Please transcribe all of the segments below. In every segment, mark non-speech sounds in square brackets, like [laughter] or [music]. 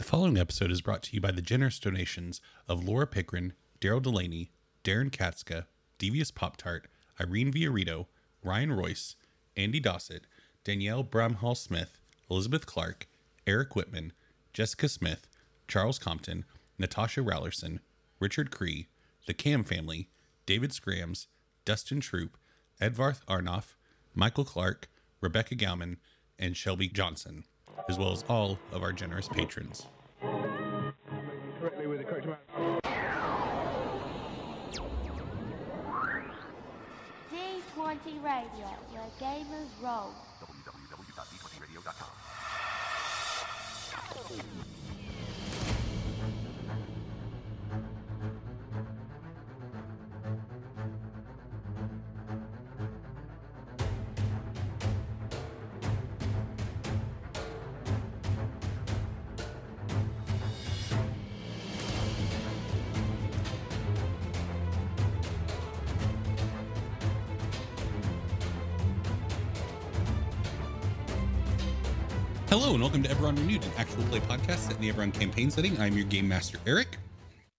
The following episode is brought to you by the generous donations of Laura Pickrahn, Darrell DeLaney, Darrin Katzska, Devious Pop Tart, Irene Viorritto, Ryan Royce, Andy Dossett, Danielle Bramhall Smith, Elizabeth Clark, Eric Witman, Jessica Smith, Charles Compton, Nastasia Raulerson, Richard Cree, the Kamm family, David Scrams, Dustin Troop, Eðvarð Arnór, Michael Clark, Rebekah Gowman, and Shelby Johnson, as well as all of our generous patrons. correctly with the correct amount. D20 Radio, where gamers roll. Hello and welcome to Eberron Renewed, an actual play podcast set in the Eberron campaign setting. I'm your game master, Eric.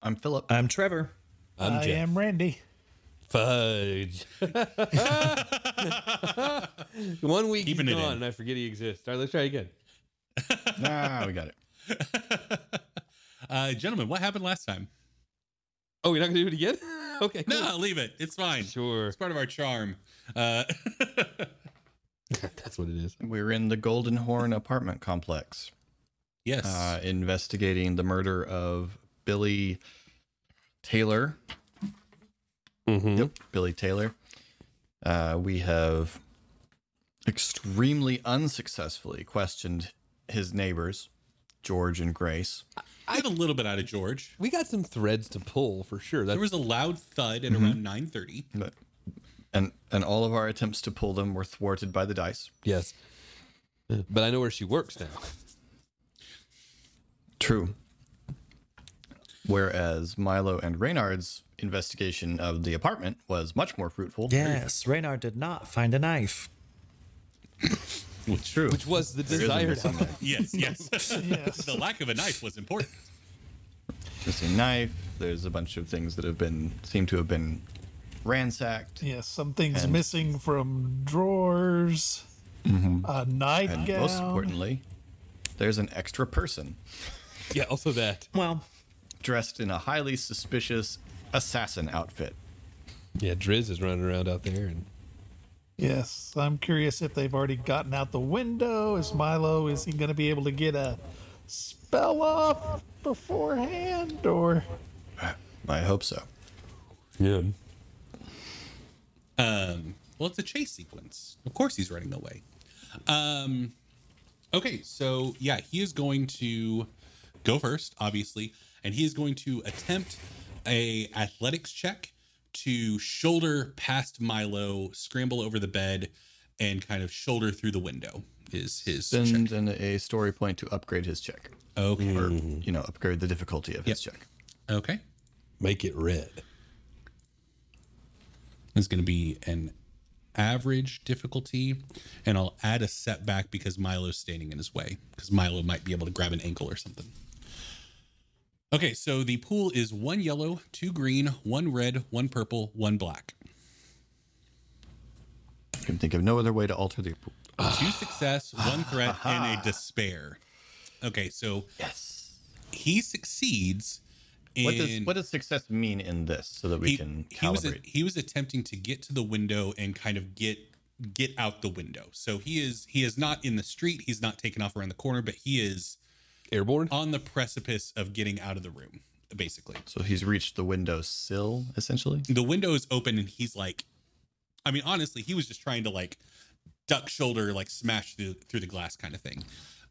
I'm Philip. I'm Trevor. I'm I Jeff. am Randy. Fudge. [laughs] One week Keeping he's it gone and I forget he exists. All right, let's try again. [laughs] ah, we got it. [laughs] Uh, gentlemen, what happened last time? Oh, you're not gonna do it again? okay. cool. No, leave it. It's fine. Sure. It's part of our charm. Uh, [laughs] That's what it is. We're in the Golden Horn apartment complex, yes. uh, investigating the murder of Billy Taylor. Mm-hmm. Yep, Billy Taylor. Uh, we have extremely unsuccessfully questioned his neighbors, George and Grace. I had a little bit out of George. We got some threads to pull for sure. That's There was a loud thud at around 9.30. But, and, and all of our attempts to pull them were thwarted by the dice. yes. But I know where she works now. True. Whereas Milo and Reynard's investigation of the apartment was much more fruitful. Yes, Reynard did not find a knife. Which, True. Which was the There is desired outcome. yes, yes. [laughs] Yes. the lack of a knife was important. Missing knife. There's a bunch of things that have been seem to have been ransacked. Yes, some things And- missing from drawers. Mm-hmm. A nightgown. And most importantly, there's an extra person [laughs] Yeah, also that. Well, dressed in a highly suspicious assassin outfit. Yeah, Driz is running around out there and Yes, I'm curious if they've already gotten out the window. Is Milo? Is he going to be able to get a spell off beforehand, or I hope so. Yeah. Um, well, it's a chase sequence. Of course, he's running away. Um, okay, so yeah, he is going to go first, obviously, and he is going to attempt a athletics check to shoulder past Milo, scramble over the bed, and kind of shoulder through the window. Is his Send check? in a story point to upgrade his check, Okay, or you know, upgrade the difficulty of his check. okay. Make it red. It's going to be an average difficulty, and I'll add a setback because Milo's standing in his way, because Milo might be able to grab an ankle or something. Okay, so the pool is one yellow, two green, one red, one purple, one black. I can think of no other way to alter the. pool. Two [sighs] success, one threat, and a [laughs] despair. Okay, so Yes. he succeeds. In, What does what does success mean in this, so that we he, can he was calibrate? he was attempting to get to the window and kind of get get out the window. So he is he is not in the street. He's not taken off around the corner, but he is Airborne? on the precipice of getting out of the room. Basically, so he's reached the window sill, essentially. the window is open, and he's like, I mean, honestly, he was just trying to like duck shoulder, like smash through through the glass kind of thing.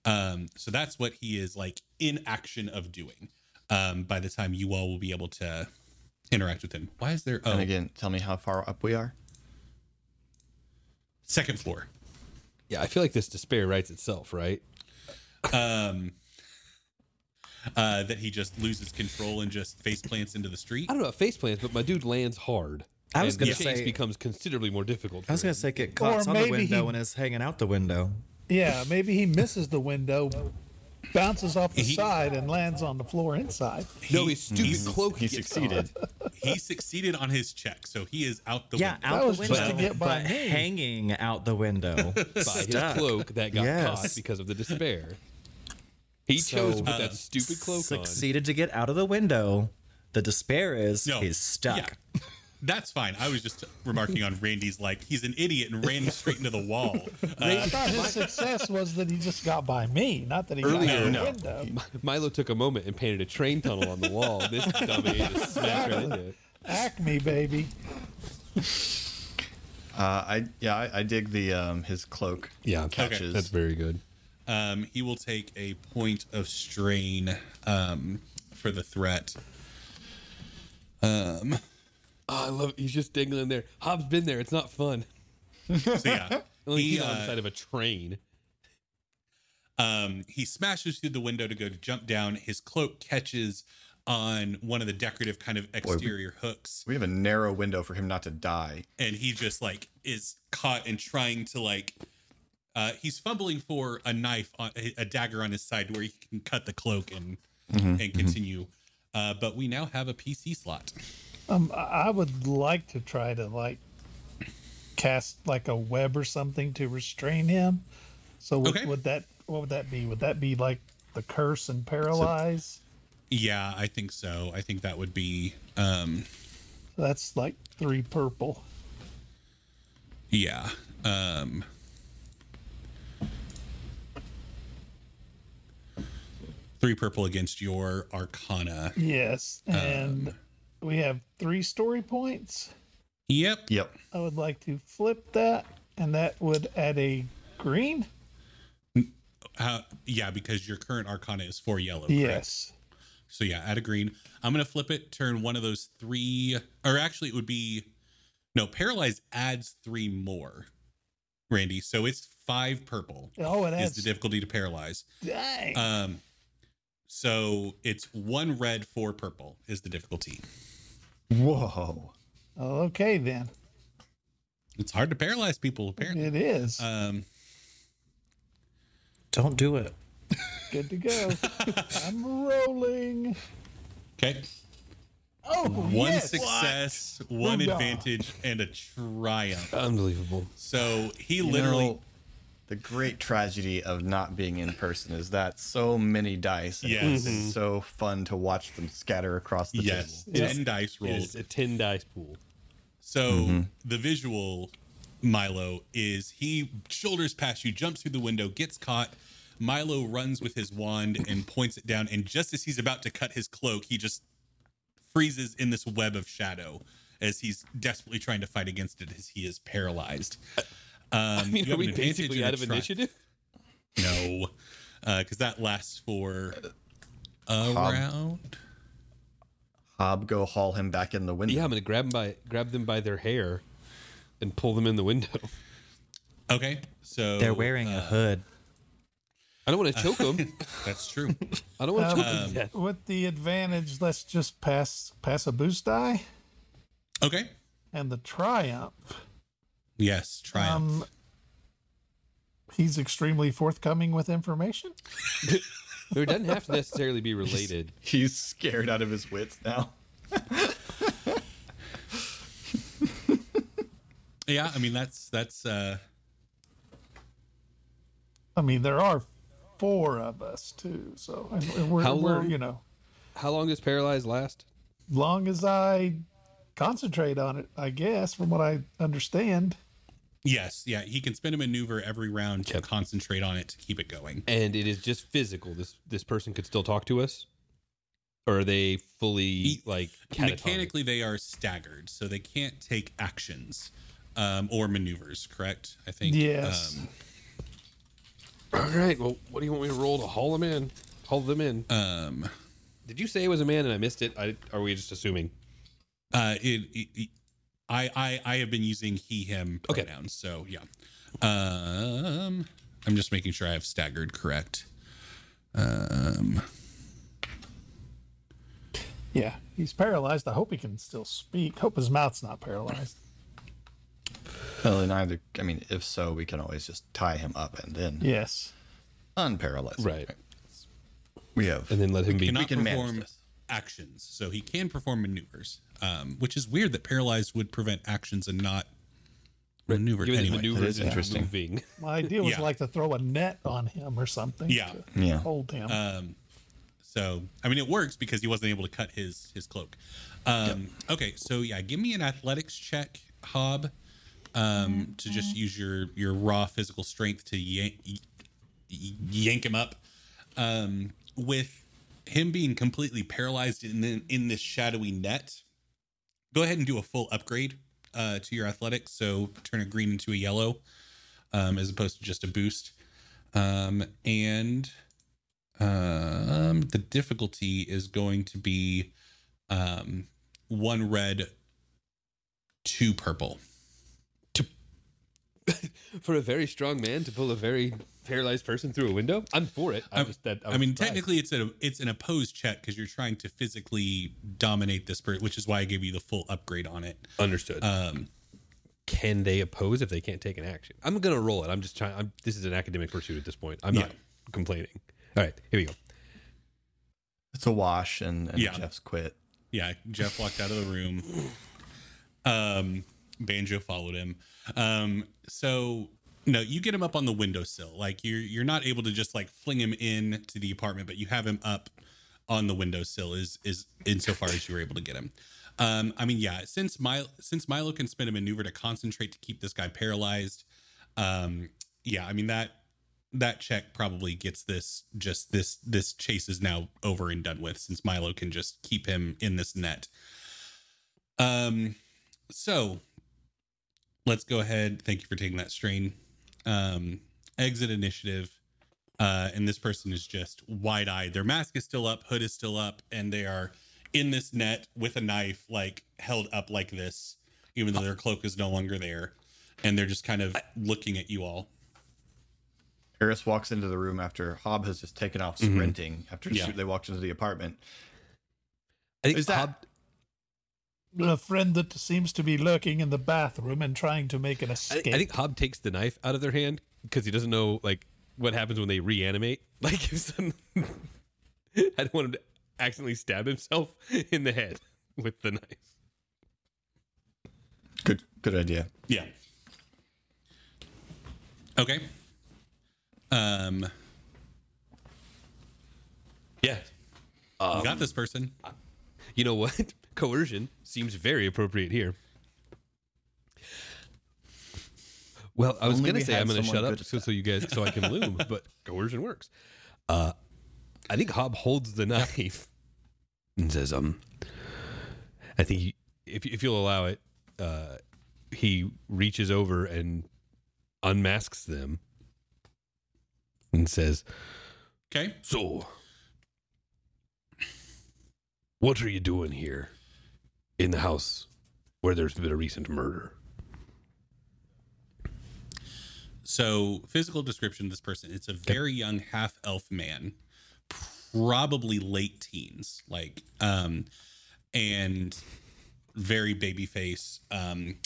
Um, so that's what he is like in action of doing. Um, by the time you all will be able to interact with him, why is there? Oh, And again, tell me how far up we are. second floor. Yeah, I feel like this despair writes itself, right? um uh that he just loses control and just face plants into the street I don't know about face plants, but my dude lands hard. I was gonna the chase say- becomes considerably more difficult. I was gonna say get caught on the window he- and is hanging out the window. yeah, maybe he misses the window bounces off the He- side and lands on the floor inside. no, his stupid he's- cloak. He gets succeeded. [laughs] he succeeded on his check, so he is out the Yeah, window. out was the just window, to get by but me. hanging out the window. [laughs] by his cloak that got Yes. caught because of the despair. He So- chose to put Uh, that stupid cloak on. Succeeded to get out of the window. The despair is No, he's stuck. yeah. That's fine. I was just remarking on Randy's like he's an idiot and ran [laughs] straight into the wall. Uh, I thought his success was that he just got by me, not that he got Earlier, out the no. window. Milo took a moment and painted a train tunnel on the wall. This [laughs] dummy just smashed right into it. Acme, baby. Uh, I yeah, I, I dig the um his cloak. Yeah, catches. That's very good. um, he will take a point of strain um, for the threat. Um, Oh, I love. He's just dangling there. Hobbs been there. It's not fun. so yeah, [laughs] Like he he's on the uh, side of a train. um, he smashes through the window to go to jump down. His cloak catches on one of the decorative kind of exterior hooks, We have a narrow window for him not to die. and he just like is caught and trying to like. Uh, he's fumbling for a knife, on, a, a dagger on his side, where he can cut the cloak and and continue. Uh, but we now have a PC slot. Um, I would like to try to like cast like a web or something to restrain him. So would, Okay. would that what would that be? Would that be like the curse and paralyze? Yeah, I think so. I think that would be um That's like three purple. yeah. Um Three purple against your arcana. Yes, and we have three story points. Yep. Yep. I would like to flip that, and that would add a green. Uh, yeah, because your current arcana is four yellow. correct? Yes. So yeah, add a green. I'm gonna flip it, turn one of those three or actually it would be no, paralyze adds three more. Randy. So it's five purple Oh, it is adds. the difficulty to paralyze. Dang. Um, so it's one red, four purple is the difficulty. Whoa. okay then. It's hard to paralyze people, apparently. It is Um, Don't do it. good to go. [laughs] I'm rolling. okay, Oh, one yes. success, one Booyah. advantage, and a triumph. Unbelievable. So he You literally, know, the great tragedy of not being in person is that so many dice. And Yes. It's been so fun to watch them scatter across the yes, table. ten dice It rolled. is a ten dice pool. So mm-hmm. the visual, Milo, is he shoulders past you, jumps through the window, gets caught. Milo runs with his wand and points it down, and just as he's about to cut his cloak, he just freezes in this web of shadow as he's desperately trying to fight against it as he is paralyzed. Um, I mean, you are we basically out of initiative? No, because that lasts for a round. Hob, go haul him back in the window. Yeah, I'm gonna grab them by grab them by their hair and pull them in the window. Okay, so They're wearing a hood. I don't want to choke them. [laughs] that's true. I don't want to choke Um, them to. With the advantage, let's just pass pass a boost die Okay, and the triumph. Yes, triumph. Um, he's extremely forthcoming with information. [laughs] It doesn't have to necessarily be related. He's scared out of his wits now. [laughs] yeah, I mean that's that's. uh I mean, there are four of us too, so and- and we're, How we're long- you know, How long does paralyzed last? long as I concentrate on it, I guess, from what I understand. Yes, yeah, he can spend a maneuver every round to concentrate on it to keep it going. And it is just physical. This this person could still talk to us, or are they fully E- like catatonic? Mechanically, they are staggered, so they can't take actions um, or maneuvers. Correct? I think. Yes. Um, All right. Well, what do you want me to roll to haul them in? Haul them in. um, Did you say it was a man and I missed it? I, are we just assuming? uh, it, it, it- I, I, I have been using he, him Okay. pronouns, so yeah. Um, I'm just making sure I have staggered correct. Um, Yeah, he's paralyzed. I hope he can still speak. Hope his mouth's not paralyzed. Well, in either, I mean, if so, we can always just tie him up and then Yes. unparalyze. him. Right. We have. and then let him be. cannot can manage perform this. Actions, so he can perform maneuvers, um, which is weird that paralyzed would prevent actions and not maneuver. Given that Anyway, maneuvers That is and interesting. moving. My idea was Yeah. like to throw a net on him or something. Yeah. to Yeah. Hold him. Um, so I mean, it works because he wasn't able to cut his his cloak. Um, Okay, so yeah, give me an athletics check, Hob, um, to just use your your raw physical strength to yank yank him up. Um, with him being completely paralyzed in in this shadowy net, go ahead and do a full upgrade uh, to your athletics. So turn a green into a yellow, um, as opposed to just a boost. Um, and um, the difficulty is going to be um, one red, two purple. [laughs] For a very strong man to pull a very paralyzed person through a window, I'm for it. I'm I- just that. I mean, technically, it's a it's an opposed check because you're trying to physically dominate this person, which is why I gave you the full upgrade on it. understood. Um, Can they oppose if they can't take an action? I'm gonna roll it. I'm just trying. I'm, this is an academic pursuit at this point. I'm not complaining. All right, here we go. It's a wash, and, and Yeah. Jeff's quit. Yeah, Jeff walked out of the room. [laughs] Um, Banjo followed him. Um, so no, you get him up on the windowsill. Like you're you're not able to just like fling him in to the apartment, but you have him up on the windowsill. Is is insofar as you were able to get him. Um, I mean, yeah, since Milo since Milo can spend a maneuver to concentrate to keep this guy paralyzed. Um, yeah, I mean that that check probably gets this just this this chase is now over and done with since Milo can just keep him in this net. Um so let's go ahead. Thank you for taking that strain. Um exit initiative. Uh and this person is just wide-eyed. Their mask is still up, hood is still up, and they are in this net with a knife like held up like this, even though their cloak is no longer there. And they're just kind of looking at you all. Eris walks into the room after Hob has just taken off sprinting after Yeah. they walked into the apartment. I think Is that Hob- a friend that seems to be lurking in the bathroom and trying to make an escape. I think Hob takes the knife out of their hand because he doesn't know like what happens when they reanimate. [laughs] Like if some, [laughs] I don't want him to accidentally stab himself in the head [laughs] with the knife. Good, good idea. Yeah. Okay. Um, Yeah. you got this person. You know what? Coercion seems very appropriate here. Well, I was Only gonna we say had I'm gonna someone shut up good at so, so you guys so I can loom, [laughs] but coercion works. Uh, I think Hob holds the knife and says, "Um, I think he, if if you'll allow it, uh, he reaches over and unmasks them and says, Okay. so, what are you doing here in the house where there's been a recent murder? So, physical description of this person, it's a very young half elf man, probably late teens, like, um, and very baby face. Um,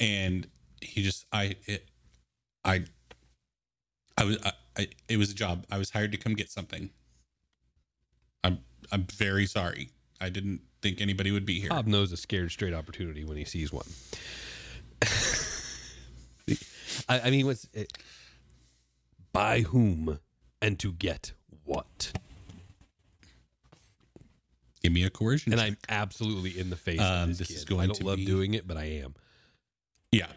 and he just, I, it, I, I was, I, I, it was a job. I was hired to come get something. I'm, I'm very sorry. I didn't think anybody would be here. Bob knows a scared straight opportunity when he sees one. I, I mean, what's it, by whom and to get what? Give me a coercion. And check. I'm absolutely in the face Um, of this, this is going I don't to love be- doing it, but I am. Yeah.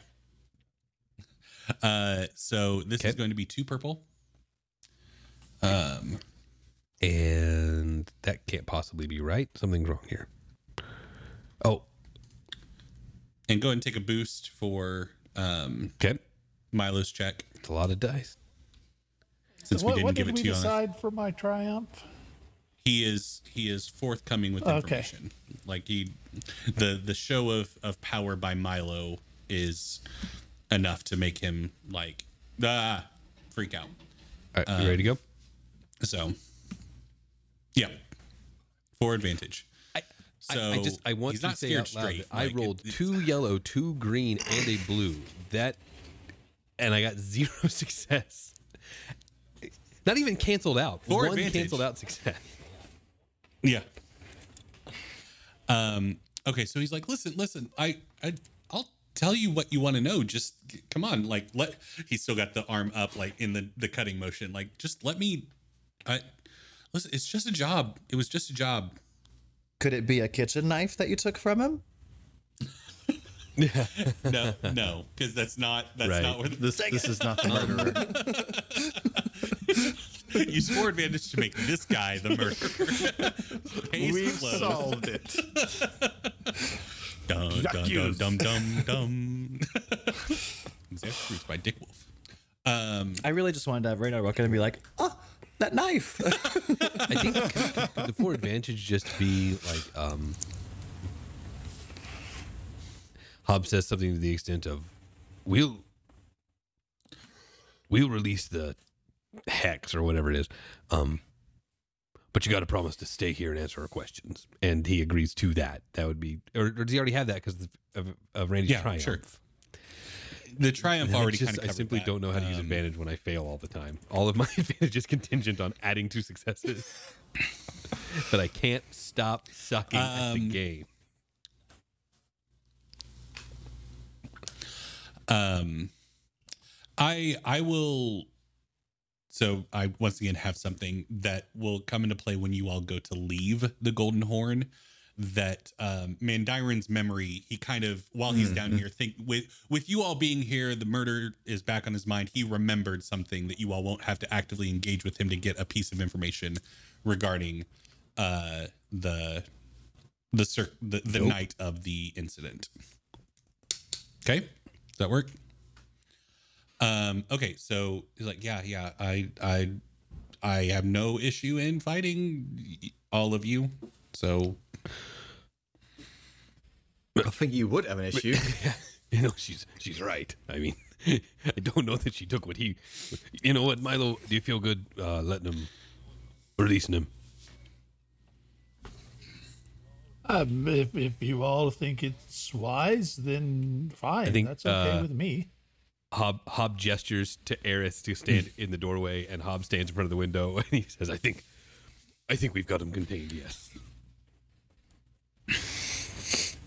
Uh, so this is going to be two purple. Um, And that can't possibly be right. Something's wrong here. Oh, and go ahead and take a boost for um okay. Milo's check It's a lot of dice. since what, we didn't what give did it we to you. On the, decide for my triumph? he is he is forthcoming with Okay. information. Like he, the the show of of power by Milo is enough to make him like ah freak out. All right, you ready to go? So yeah, for advantage. I, So I, I just I want to say out loud straight. that I Like, it- rolled two yellow, two green, and a blue. That, and I got [laughs] zero success. Not even canceled out. For One advantage. canceled out success. Yeah. Um. Okay, so he's like, listen, listen, I, I, I'll tell you what you want to know. Just come on, like let. He's still got the arm up, like in the the cutting motion. Like, just let me. I, listen, it's just a job. It was just a job. Could it be a kitchen knife that you took from him? No, no, because that's not that's Right. not where the, This this is not the [laughs] murderer. you score advantage to make this guy the murderer. [laughs] Case We've closed. solved it. Dum dum dum dum dum dum. Exact by Dick Wolf. Um, I really just wanted to have Radar walk in and be like, oh, that knife. [laughs] I think the for advantage just be like um Hobbs says something to the extent of we'll we'll release the hex or whatever it is. Um but you got to promise to stay here and answer our questions. And he agrees to that. That would be, or, or does he already have that because of, of Randy's Yeah, triumph? sure. The triumph already just- kind of I simply don't know how to use advantage when I fail all the time. All of my [laughs] advantage is contingent on adding two successes. [laughs] but I can't stop sucking at the Um, game. Um, I I will. So I once again have something that will come into play when you all go to leave the Golden Horn. That um, Mandiron's memory, he kind of while he's down here, think with with you all being here, the murder is back on his mind. He remembered something that you all won't have to actively engage with him to get a piece of information regarding uh, the the cir- the, the night of the incident. Okay, does that work? Um. Okay. So he's like, yeah, yeah. I, I, I have no issue in fighting all of you. So I think you would have an issue. [laughs] You know, she's she's right. I mean, [laughs] I don't know that she took what he. You know what, Milo? Do you feel good uh, letting him, releasing him? Um, if, if you all think it's wise, then fine. I think, That's okay uh, with me. Hob Hob gestures to Eris to stand [laughs] in the doorway, and Hob stands in front of the window, and he says, "I think, I think we've got him contained. Yes."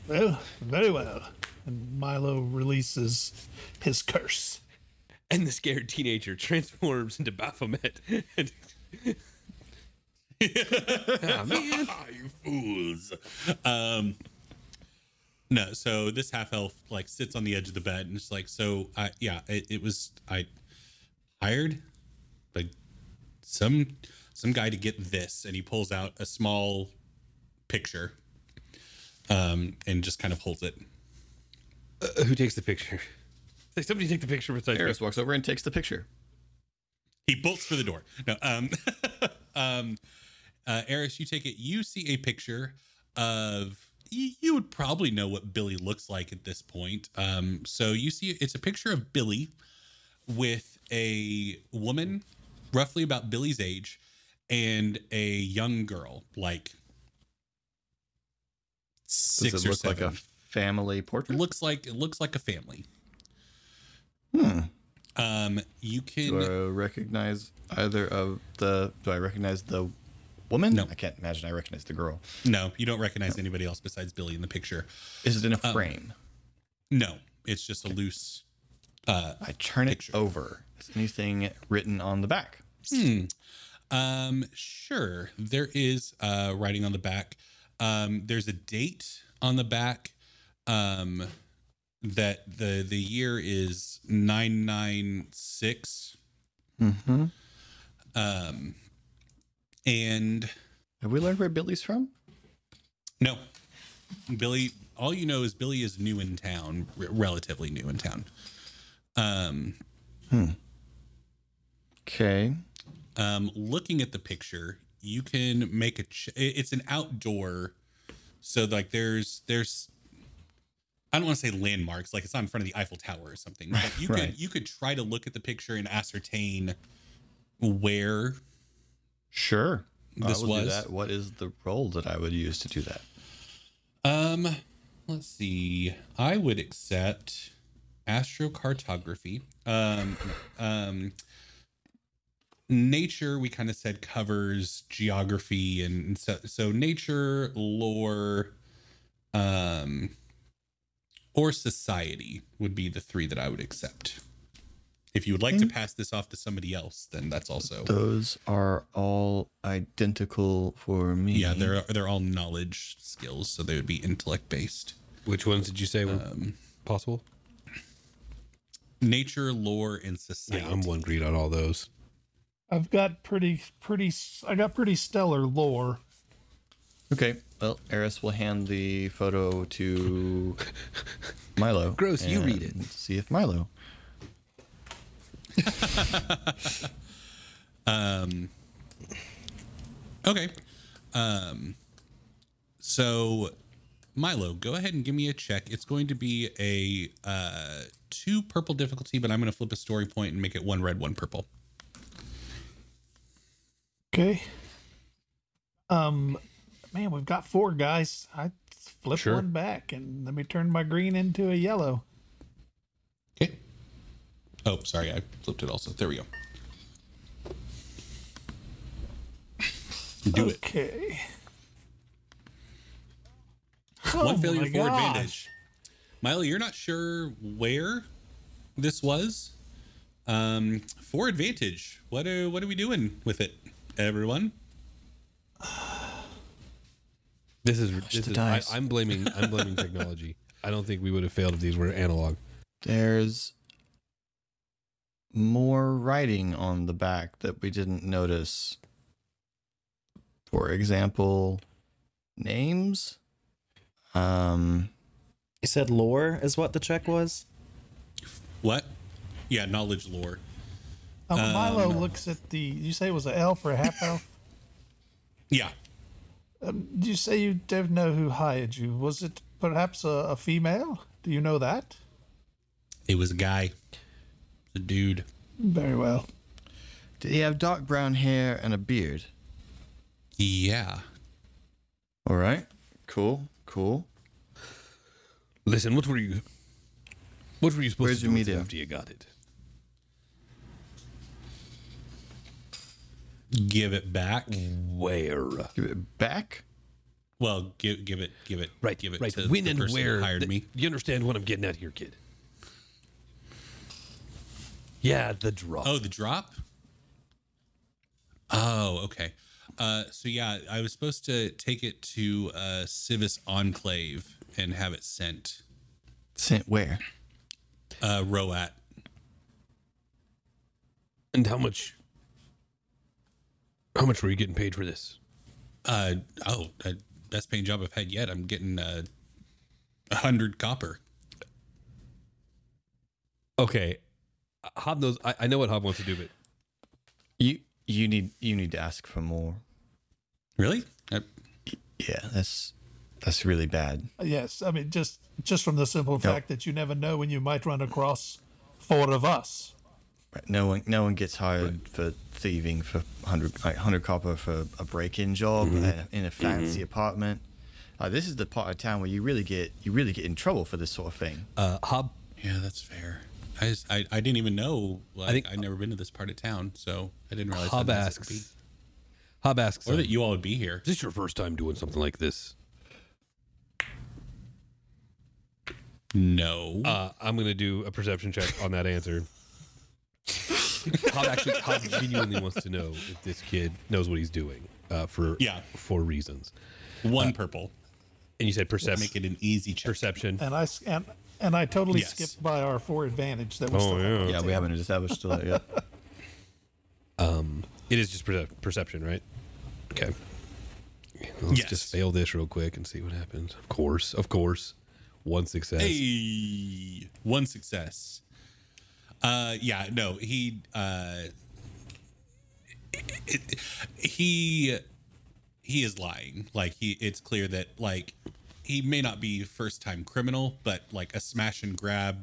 Well, very well. And Milo releases his curse. And the scared teenager transforms into Baphomet. And [laughs] oh, man. [laughs] you fools. Um. No, so this half elf like sits on the edge of the bed and it's like, so I yeah, it, it was I hired like some some guy to get this, and he pulls out a small picture, um, and just kind of holds it. Uh, who takes the picture? [laughs] Say, somebody take the picture beside me. Walks over and takes the picture. He bolts for the door. No, um, [laughs] um, uh, Eris, you take it. You see a picture of. You, you would probably know what Billy looks like at this point. Um, so you see, it's a picture of Billy with a woman, roughly about Billy's age, and a young girl, like Does it or look seven. like a family portrait? looks like it looks like a family. Hmm. Um, you can. Do I recognize either of the? Do I recognize the woman? No. I can't imagine I recognize the girl. No, you don't recognize anybody else besides Billy in the picture. Is it in a Um, frame? No, it's just a loose. Uh, I turn picture. it over. Is anything written on the back? hmm. Um, sure. There is uh, writing on the back. Um, there's a date on the back. Um, that the the year is nine nine six. Mm-hmm. Um, and Have we learned where Billy's from? no, Billy. All you know is Billy is new in town, r- relatively new in town. Um, Okay. um, looking at the picture, you can make a. Ch- it's an outdoor, so like there's there's. I don't want to say landmarks, like it's not in front of the Eiffel Tower or something. But you Right. could you could try to look at the picture and ascertain where Sure. This was- do that. What is the role that I would use to do that? Um, let's see. I would accept astrocartography. Um, um, nature we kind of said covers geography and so so nature lore um or society would be the three that i would accept if you would like to pass this off to somebody else then that's also Those are all identical for me. yeah they're they're all knowledge skills so they would be intellect based Which ones did you say were Um, possible? nature lore and society Yeah, I'm one green on all those. I've got pretty, pretty, I got pretty stellar lore. Okay. Well, Eris will hand the photo to Milo. [laughs] Gross, you read and See if Milo. Um Okay. Um so Milo, go ahead and give me a check. It's going to be a uh two purple difficulty, but I'm going to flip a story point and make it one red, one purple. Okay. Um, man, we've got four guys. I flip Sure. one back and let me turn my green into a yellow. Okay. Oh, sorry, I flipped it also. There we go. Do it. Okay. One Oh failure, for gosh. advantage. Milo, you're not sure where this was. Um, for advantage. What are what are we doing with it, everyone? [sighs] This is this the is I, dice. I'm blaming I'm blaming technology. [laughs] I don't think we would have failed if these were analog. There's more writing on the back that we didn't notice. For example, names. Um, You said lore is what the check was? What? Yeah, knowledge lore. Um, Milo Um, looks at the. You say it was an elf or a half elf? [laughs] Yeah. Um, did you say you don't know who hired you? Was it perhaps a, a female? Do you know that? It was a guy. A dude. Very well. did he have dark brown hair and a beard? Yeah. All right. Cool. Cool. Listen, what were you what were you supposed Where'd to do meet with after you got it? Give it back. Where? Give it back. Well, give give it give it Right, give it right. to when the and person where who hired th- me. You understand what I'm getting at here, kid? Yeah, the drop. Oh, the drop. Oh, okay. Uh, so yeah, I was supposed to take it to uh, Sivis Enclave and have it sent. Sent where? Uh, Roat. And how much? How much were you getting paid for this? Uh, oh, uh, best paying job I've had yet. I'm getting uh, a hundred copper. Okay, Hob knows. I, I know what Hob wants to do, but You you need you need to ask for more. Really? Uh, Yeah, that's that's really bad. Yes, I mean just just from the simple fact that you never know when you might run across four of us. Right. No one no one gets hired for thieving for 100 like 100 copper for a break-in job in a- in a fancy apartment. Uh, this is the part of town where you really get you really get in trouble for this sort of thing. uh, Hob yeah, that's fair. I, just, I I didn't even know. Like, I think- I'd never been to this part of town, so I didn't realize. Hob how nice it would asks. Hob asks. or um, that you all would be here. Is this your first time doing something like this? No. Uh, I'm gonna do a perception check on that answer. [laughs] [laughs] Hob actually, Hob genuinely wants to know if this kid knows what he's doing uh, for Yeah. for reasons. One purple. And you said perception. Make it an easy check. Perception. And I s- and and I totally Yes. skipped by our four advantage that we Oh still have. yeah. Yeah, we haven't established that yet. [laughs] Um, it is just percep- perception, right? Okay. Let's Yes. just fail this real quick and see what happens. Of course, of course. One success. Hey, one success. Uh, yeah, no, he, uh, it, it- he, he is lying. Like he, it's clear that like he may not be first time criminal, but like a smash and grab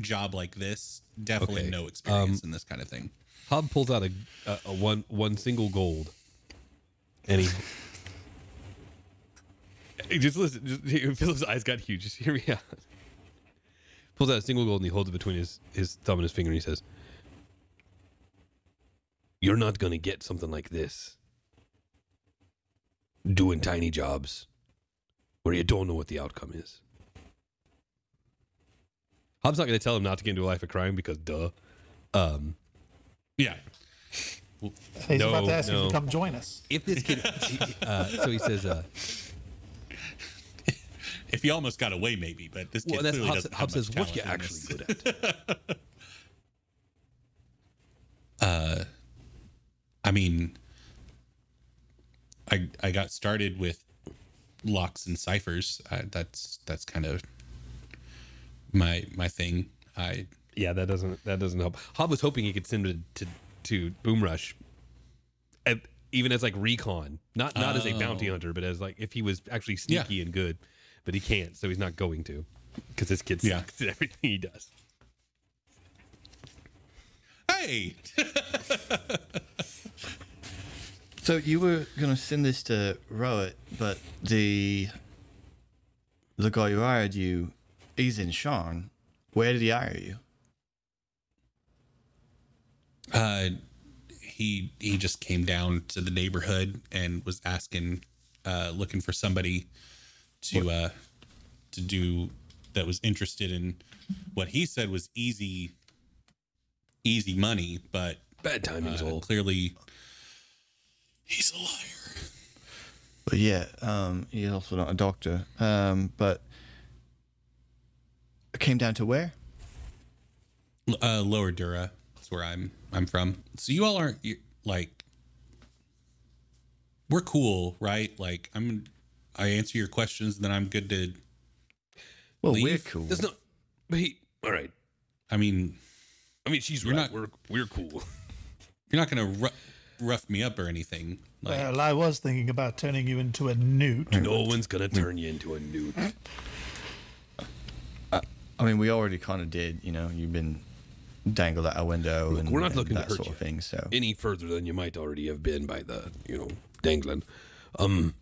job like this, definitely Okay. no experience Um, in this kind of thing. Hob pulls out a, a, a one one single gold, and he. [laughs] Just listen. Just, [laughs] Philip's eyes got huge. Just hear me out. Pulls out a single gold and he holds it between his, his thumb and his finger and he says, You're not going to get something like this doing tiny jobs where you don't know what the outcome is. Hobbs not going to tell him not to get into a life of crime because, duh. Um, Yeah. He's No, about to ask you to come join us. if this kid, uh, so he says, uh, If he almost got away, maybe, but this kid well, clearly Hobbs, doesn't have Hobbs much says, what you talent actually good at? [laughs] Uh, I mean, I I got started with locks and ciphers. Uh, that's that's kind of my my thing. I Yeah, that doesn't that doesn't help. Hob was hoping he could send him to to, to Boom Rush, even as like recon, not not as a bounty Oh. hunter, but as like if he was actually sneaky and good. But he can't, so he's not going to, because his kid Yeah. sucks at everything he does. hey, [laughs] So you were gonna send this to Roat, but the the guy who hired you, he's in Sharn. Where did he hire you? uh, he he just came down to the neighborhood and was asking, uh, looking for somebody to uh to do that was interested in what he said was easy easy money, but Bad timing's uh, all. clearly he's a liar. But yeah, um, he's also not a doctor. Um, but it came down to where? uh, Lower Dura. That's where I'm I'm from. So you all aren't you, like we're cool, right? Like I'm I answer your questions, then I'm good to. Well, Leave? we're cool. There's no, but he. All right. I mean, I mean, she's You're right. not- we're we're cool. [laughs] you're not gonna ru- rough me up or anything. Like Well, I was thinking about turning you into a newt. No one's gonna turn you into a newt. I mean, we already kind of did. You know, you've been dangled out a window Look, and, we're not and looking to that hurt sort you. of thing. So any further than you might already have been by the you know dangling, um,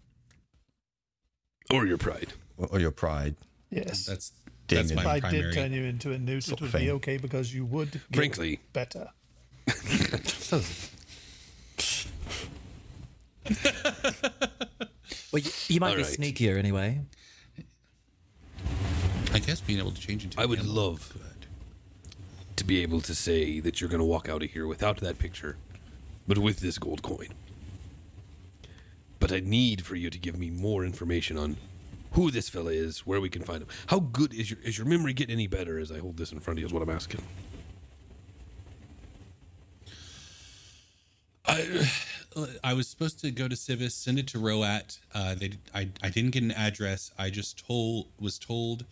or your pride. or, or your pride. Yes. that's Ding that's my if I primary. did turn you into a newt, Sort it of would be okay because you would get Frankly. better. [laughs] Well, you, you might All be right. sneakier anyway. I guess being able to change into. I would love- good. to be able to say that you're going to walk out of here without that picture, but with this gold coin. But I need for you to give me more information on who this fella is, where we can find him. How good is your is your memory getting any better as I hold this in front of you? Is what I'm asking. I, I was supposed to go to Sivis, send it to Roat. Uh, they, I, I didn't get an address. I just told was told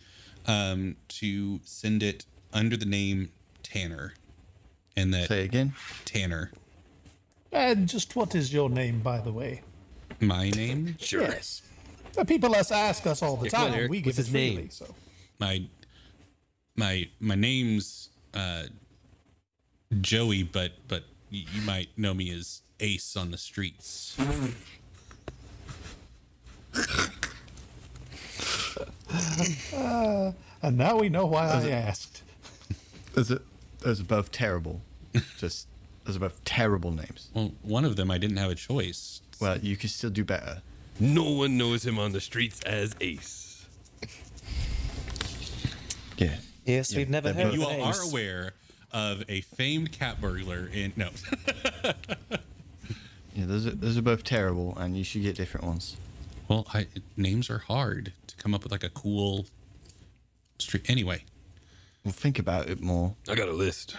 um, to send it under the name Tanner, and that Say again. Tanner, And just what is your name, by the way? My name, Sure. Yes. The people us ask us all the Yeah, time. Eric. we give his it freely, name? So my my my name's uh, Joey, but but y- you might know me as Ace on the streets. and now we know why I asked. Those are those are both terrible. Just those are both terrible names. Well, one of them I didn't have a choice. Well, you could still do better. No one knows him on the streets as Ace. Yeah. Yes, we've never they're heard You all an are aware of a famed cat burglar in no. [laughs] Yeah, those are those are both terrible, and you should get different ones. well, I, names are hard to come up with like a cool street. Anyway, Well, think about it more. I got a list.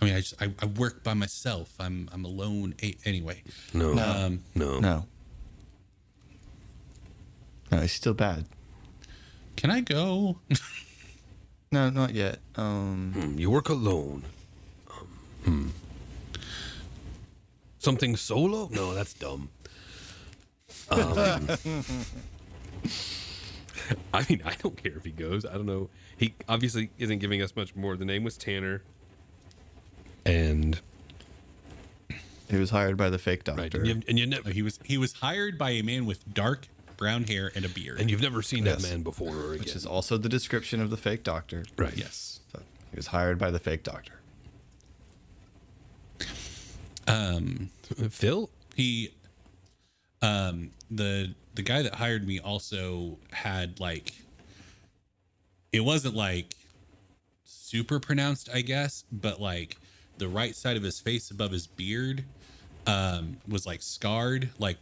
I mean, I just I, I work by myself. I'm I'm alone. A- anyway, No, um, no, No. No, it's still bad. can I go? [laughs] No, not yet. Um, Hmm, You work alone. Um, hmm. Something solo? No, that's dumb. Um, [laughs] I mean, I don't care if he goes. I don't know. He obviously isn't giving us much more. The name was Tanner. And he was hired by the fake right, doctor. and, you, and you never he was he was hired by a man with dark brown hair and a beard. and you've never seen Yes. that man before or again. which is also the description of the fake doctor. right. yes. So he was hired by the fake doctor. Um, Phil? he, um, the the guy that hired me also had like, it wasn't like super pronounced, I guess, but like the right side of his face above his beard, um, was like scarred, like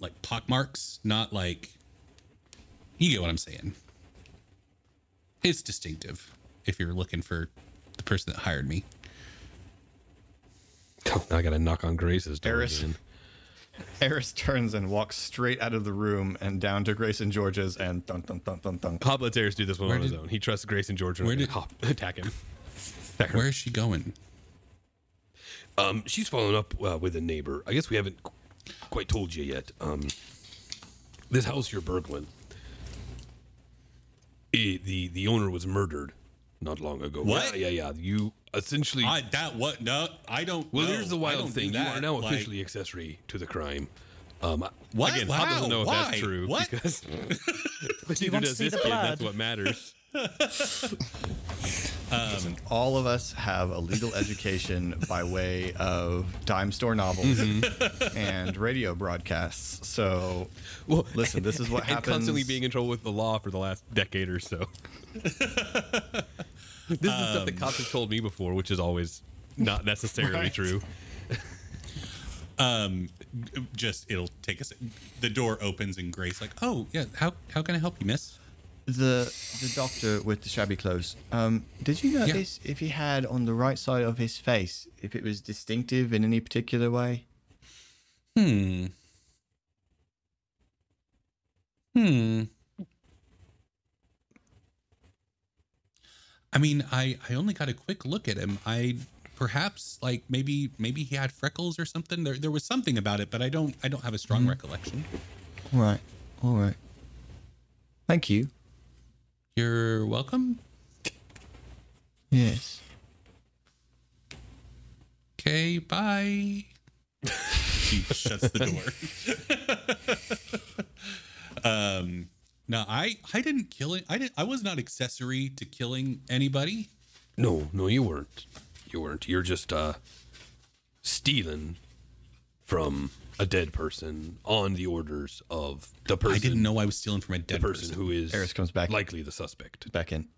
like pock marks, not like. You get what I'm saying. It's distinctive if you're looking for the person that hired me. [laughs] Oh, I got to knock on Grace's door Eris. again. [laughs] Eris turns and walks straight out of the room and down to Grace and George's and dun dun dun dun dun. Hob lets Eris do this one Where on his own. He trusts Grace and George. Where Where did- did Hop attack him? Where is she going? Um, she's following up uh, with a neighbor. I guess we haven't qu- quite told you yet. Um, this house you're burgling, eh, the the owner was murdered not long ago. What? Yeah, yeah, yeah. You essentially. I that what? No, I don't. well, no, here's the wild thing. You are now Like, officially accessory to the crime. Um, What? Again, Hob doesn't Wow, know if why? that's true What? because [laughs] but [laughs] you neither want to does see this the kid. blood? That's what matters. [laughs] All of us have a legal education by way of dime store novels Mm-hmm. and radio broadcasts. So, Well, listen, this is what and happens. constantly being in trouble with the law for the last decade or so. [laughs] this is the stuff that cops have told me before, which is always not necessarily Right. true. Um, just it'll take us. The door opens and Grace like, oh yeah, how how can I help you, Miss? The the doctor with the shabby clothes. Um, did you notice if he had on the right side of his face if it was distinctive in any particular way? Hmm. Hmm. I mean, I I only got a quick look at him. I perhaps like maybe maybe he had freckles or something. There there was something about it, but I don't I don't have a strong recollection. All right, all right. Thank you. You're welcome. Yes. Okay, bye. she shuts the door. um no, I I didn't kill it. I didn't I was not accessory to killing anybody. No, no, you weren't. You weren't. You're just uh, stealing from a dead person on the orders of the person. I didn't know I was stealing from a the dead person, person. who is Eris comes back. likely the suspect. Back in.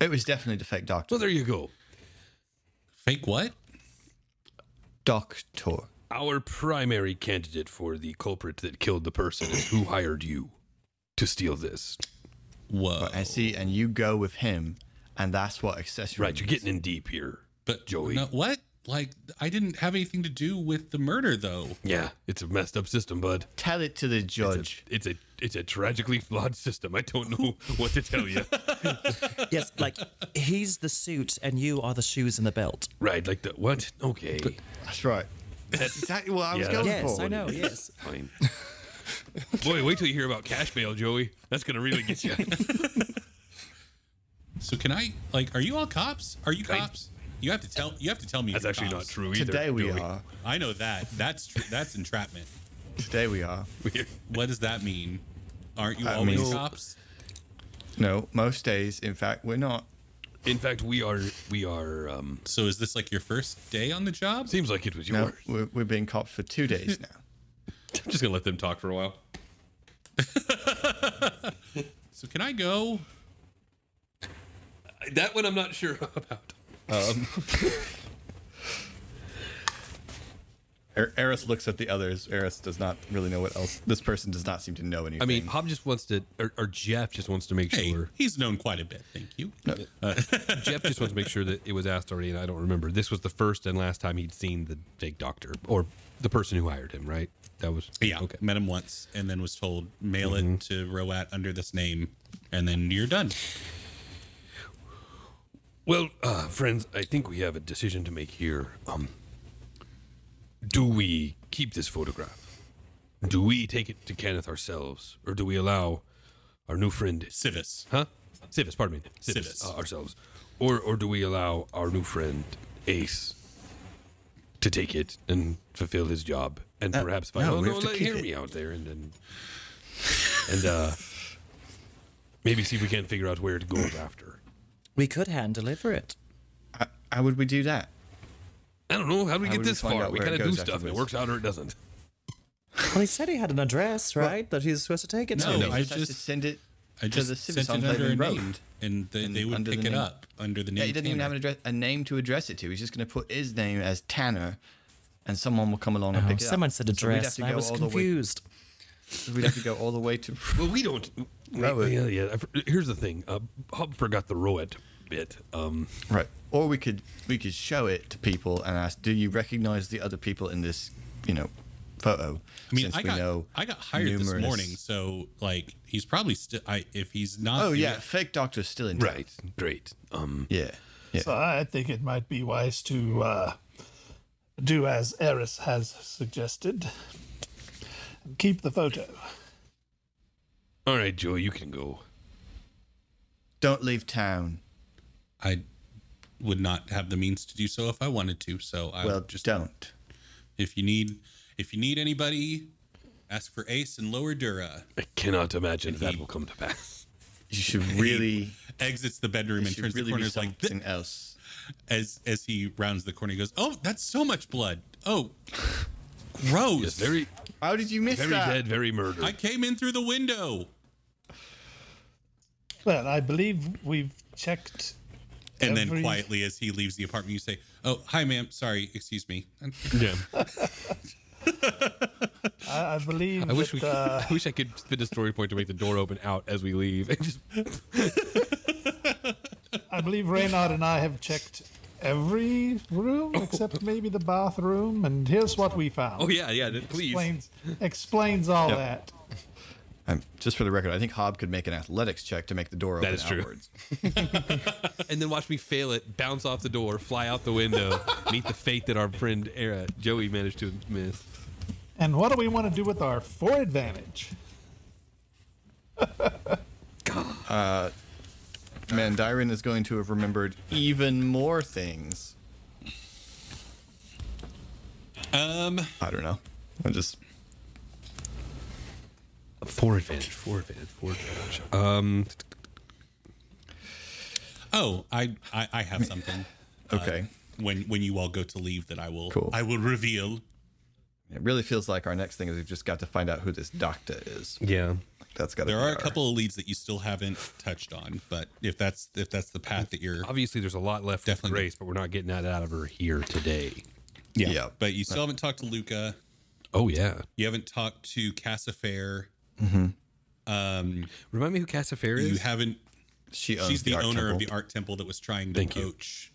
It was definitely the fake doctor. So there you go. Fake what? Doctor. Our primary candidate for the culprit that killed the person is who hired you to steal this. Whoa. I see, and you go with him, and that's what accessory. Right, you're getting in deep here. But Joey. no, what? Like I didn't have anything to do with the murder though. Yeah, it's a messed up system, bud. Tell it to the It's a, judge. it's a it's a tragically flawed system. I don't know [laughs] what to tell you. [laughs] Yes, like he's the suit and you are the shoes and the belt. right, like the what? Okay, That's right. That's exactly what I was Yeah, going Yes, for. Yes, I know. Yes. [laughs] fine. Boy, wait till you hear about cash bail, Joey. That's gonna really get you. So can I like are you all cops? Are you I- cops? You have to tell you have to tell me That's you're actually not true either. Today we Joey. are. I know that. That's tr- that's entrapment. Today we are. [laughs] What does that mean? Aren't you I always mean- cops? No, most days, in fact, we're not. In fact, we are we are. um So is this like your first day on the job? Seems like it was No, yours. we're, we're being cops for two days [laughs] now. I'm just gonna let them talk for a while. [laughs] So can I go? That one I'm not sure about. Um, [laughs] [laughs] er- Eris looks at the others. Eris does not really know what else. This person does not seem to know anything. I mean, Hob just wants to, or, or Jeff just wants to make Hey, sure. he's known quite a bit. Thank you. Uh, [laughs] Jeff just wants to make sure that it was asked already, and I don't remember. This was the first and last time he'd seen the fake doctor or the person who hired him, right? That was Yeah, Okay. met him once and then was told mail it mm-hmm. to Roat under this name, and then you're done. Well, uh, friends, I think we have a decision to make here. Um, do we keep this photograph? Do we take it to Kenneth ourselves, or do we allow our new friend, Sivis. huh? Sivis, pardon me, Sivis, Sivis. Uh, ourselves, or or do we allow our new friend Ace to take it and fulfill his job, and Uh, perhaps find? no, oh, we no, have to let, keep hear it. me out there, and then and uh, maybe see if we can't figure out where to go after. We could hand deliver it. how, how would we do that? I don't know. How do we How get would we this far? We kind of do stuff. and It works out or it doesn't. Well, he said he had an address, right? That he was supposed to take it No, to. no, I just to just- send it I to just the sent it under a name, and they, And they would pick the it name. up under the name. Yeah, he doesn't even have an address, a name to address it to. He's just going to put his name as Tanner, and someone will come along and Oh, pick it up. someone said So we'd have address, to and I was all the way- confused. We'd have to go all the way to. [laughs] Well, we don't. Rowan. Yeah, yeah. Here's the thing. Uh, Hub forgot the Roat bit. Um, Right. Or we could we could show it to people and ask, do you recognize the other people in this, you know, photo? I mean, Since I we got know I got hired this morning, so like he's probably still. I if he's not. Oh yeah, he- fake doctor's still in. town. right. Great. Um, Yeah. Yeah. So I think it might be wise to uh, do as Eris has suggested. and Keep the photo. all right, Joe, you can go. Don't leave town. I would not have the means to do so if I wanted to. So I well, just don't. If you need if you need anybody, ask for Ace and Lower Dura. I cannot imagine that will come to pass. You should really. [laughs] Exits the bedroom and turns really the corner. corners like something else. as as he rounds the corner. He goes, "Oh, that's so much blood. Oh, gross. Yes, very, How did you miss very that? Very dead, very murdered. I came in through the window." Well, I believe we've checked. And every- then quietly, as he leaves the apartment, you say, "Oh, hi, ma'am. Sorry, excuse me." [laughs] yeah. [laughs] I, I believe I wish we. that, uh, [laughs] I wish I could spin a story point to make the door open out as we leave. Just, I believe Reynard and I have checked every room except maybe the bathroom, and here's what we found. oh yeah, yeah. Please. Explains explains all Yep. that. Um, just for the record, I think Hob could make an athletics check to make the door open That is true. outwards. [laughs] [laughs] and then watch me fail it, bounce off the door, fly out the window, [laughs] meet the fate that our friend Era Joey managed to miss. And what do we want to do with our four advantage? man Mandarin is going to have remembered even more things. Um, I don't know. I just Four advantage, four advantage, four advantage. Um, oh, I I, I have something. [laughs] okay. When when you all go to leave, that I will Cool. I will reveal. It really feels like our next thing is we've just got to find out who this doctor is. yeah. That's got to There be are a couple of leads that you still haven't touched on, but if that's if that's the path that you're Obviously, there's a lot left Definitely. with Grace, but we're not getting that out of her here today. yeah, Yeah. but you still haven't talked to Luca. Oh yeah. You haven't talked to Cassafair. Mm-hmm. Um, Remind me who Cassafair is. you haven't. She owns She's the, art owner of the art temple that was trying to Thank you. poach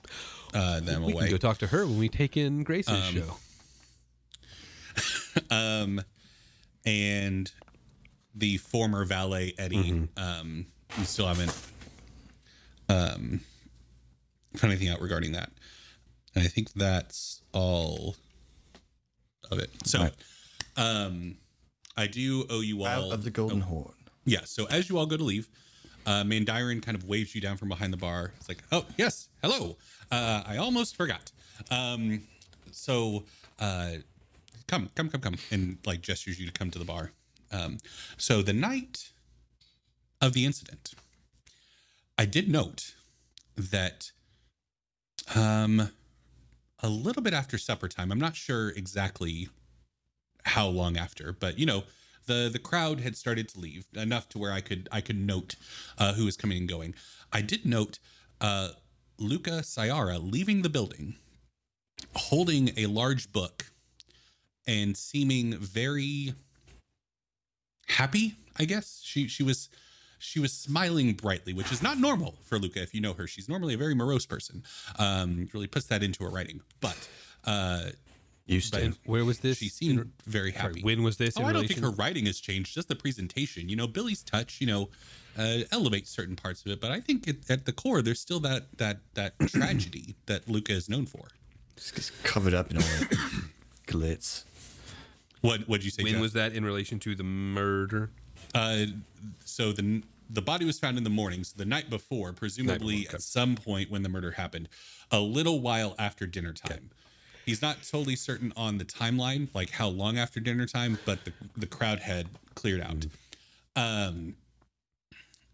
uh, them we can away. go talk to her when we take in Grace's Um, show. [laughs] um, and the former valet Eddie. Mm-hmm. Um, we still haven't um found anything out regarding that, and I think that's all of it. So, Right. um, I do owe you Out all of the Golden Horn. Yeah. So as you all go to leave, uh, Mandarin kind of waves you down from behind the bar. It's like, oh yes, hello. Uh, I almost forgot. Um, so uh, come, come, come, come, and like gestures you to come to the bar. Um, so the night of the incident, I did note that um, a little bit after supper time. I'm not sure exactly how long after, but you know, the the crowd had started to leave enough to where I could I could note uh, who was coming and going. I did note uh, Luca Sayara leaving the building, holding a large book, and seeming very happy. I guess she she was she was smiling brightly, which is not normal for Luca. If you know her, she's normally a very morose person. Um, really puts that into her writing, but. Uh, Used but to. Where was this? she seemed in- very sorry, happy. when was this? Oh, in I don't think her writing has changed. Just the presentation. You know, Billy's touch. You know, uh, elevates certain parts of it. But I think it, at the core, there's still that that that [coughs] tragedy that Luca is known for. Just gets covered up in all that [coughs] glitz. What What'd you say? When Jeff? was that in relation to the murder? Uh, so the the body was found in the morning, so the night before, presumably before, okay. at some point when the murder happened, a little while after dinner time. He's not totally certain on the timeline, like how long after dinner time, but the the crowd had cleared out. Um.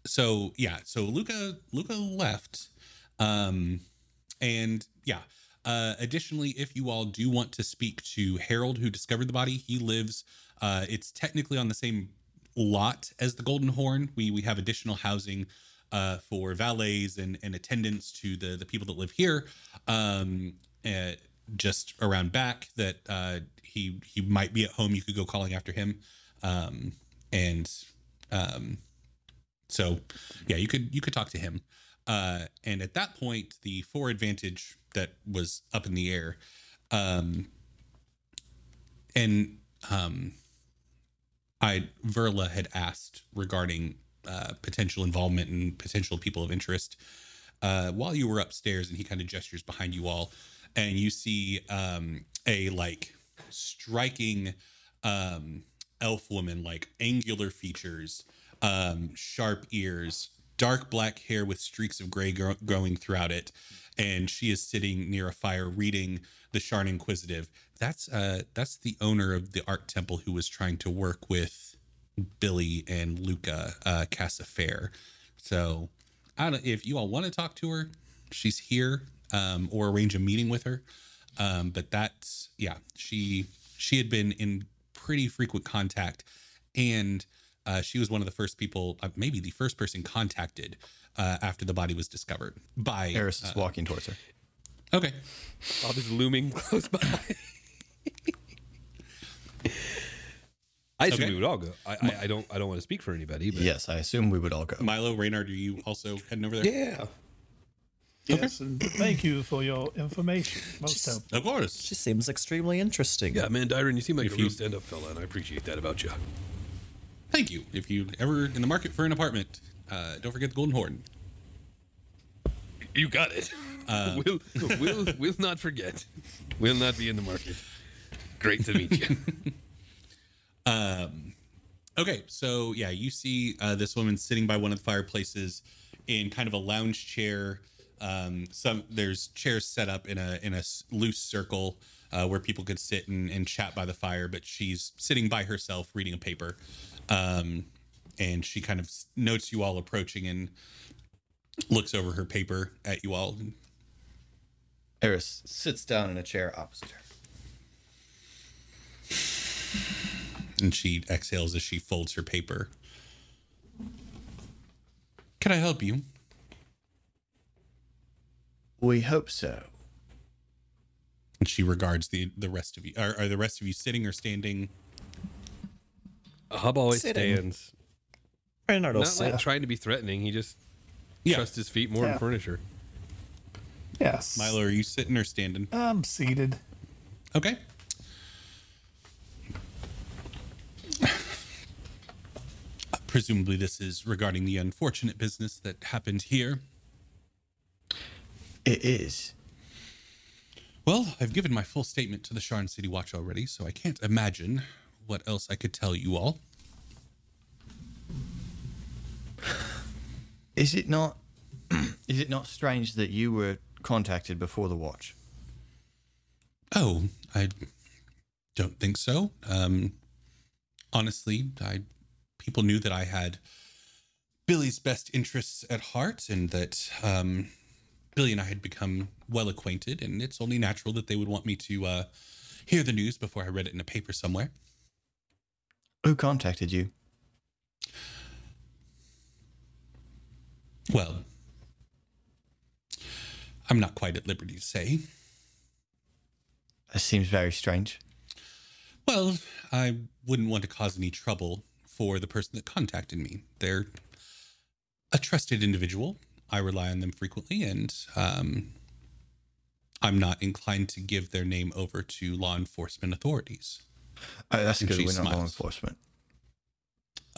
So yeah, so Luca Luca left, um, and yeah, Uh, additionally, if you all do want to speak to Harold, who discovered the body, he lives. Uh, it's technically on the same lot as the Golden Horn. We we have additional housing uh, for valets and, and attendants to the the people that live here. Um, just around back that uh, he he might be at home. You could go calling after him, um, and um, so yeah, you could you could talk to him. Uh, and at that point, the four advantage that was up in the air, um, and um, I Verla had asked regarding uh, potential involvement and potential people of interest uh, while you were upstairs, and he kind of gestures behind you all, and you see um, a like striking um, elf woman, like angular features, um, sharp ears, dark black hair with streaks of gray gro- growing throughout it, and she is sitting near a fire reading the Sharn Inquisitive. That's uh, that's the owner of the art temple who was trying to work with Billy and Luca uh, Casafair. So I don't if you all want to talk to her, she's here, um, or arrange a meeting with her. Um, but that's yeah, she she had been in pretty frequent contact, and uh, she was one of the first people, uh, maybe the first person contacted uh, after the body was discovered by. Eris is walking towards her. Okay, Bob is looming [laughs] close by. I assume Okay. we would all go. I, I, I don't. I don't want to speak for anybody. But Yes, I assume we would all go. Milo Reynard, are you also heading over there? yeah. Yes, and thank you for your information. Most helpful. Of course. She seems extremely interesting. Yeah, man, Dyron, you seem like If a you- real stand-up fella, and I appreciate that about you. Thank you. If you ever in the market for an apartment, uh, don't forget the Golden Horn. You got it. [laughs] we'll, we'll, we'll not forget. We'll not be in the market. Great to meet you. [laughs] Okay, so yeah, you see uh, this woman sitting by one of the fireplaces in kind of a lounge chair. Um, some there's chairs set up in a in a loose circle uh, where people could sit and, and chat by the fire, but she's sitting by herself reading a paper. Um, and she kind of notes you all approaching and looks over her paper at you all. Eris sits down in a chair opposite her. And she exhales as she folds her paper. Can I help you? We hope so. And she regards the the rest of you. Are, are the rest of you sitting or standing? Hub always Sitting. stands. Reynard will Not sit. like trying to be threatening. He just Yeah. trusts his feet more Yeah. than furniture. Yes. Milo, are you sitting or standing? I'm seated. Okay. Presumably, this is regarding the unfortunate business that happened here. It is. Well, I've given my full statement to the Sharn City Watch already, so I can't imagine what else I could tell you all. [sighs] Is it not? [clears throat] is it not strange that you were contacted before the watch? Oh, I don't think so. Um, honestly, I people knew that I had Billy's best interests at heart, and that um, Billy and I had become well acquainted, and it's only natural that they would want me to uh, hear the news before I read it in a paper somewhere. Who contacted you? Well, I'm not quite at liberty to say. That seems very strange. Well, I wouldn't want to cause any trouble for the person that contacted me. They're a trusted individual. I rely on them frequently, and um, I'm not inclined to give their name over to law enforcement authorities. Oh, that's And good. We're not law enforcement.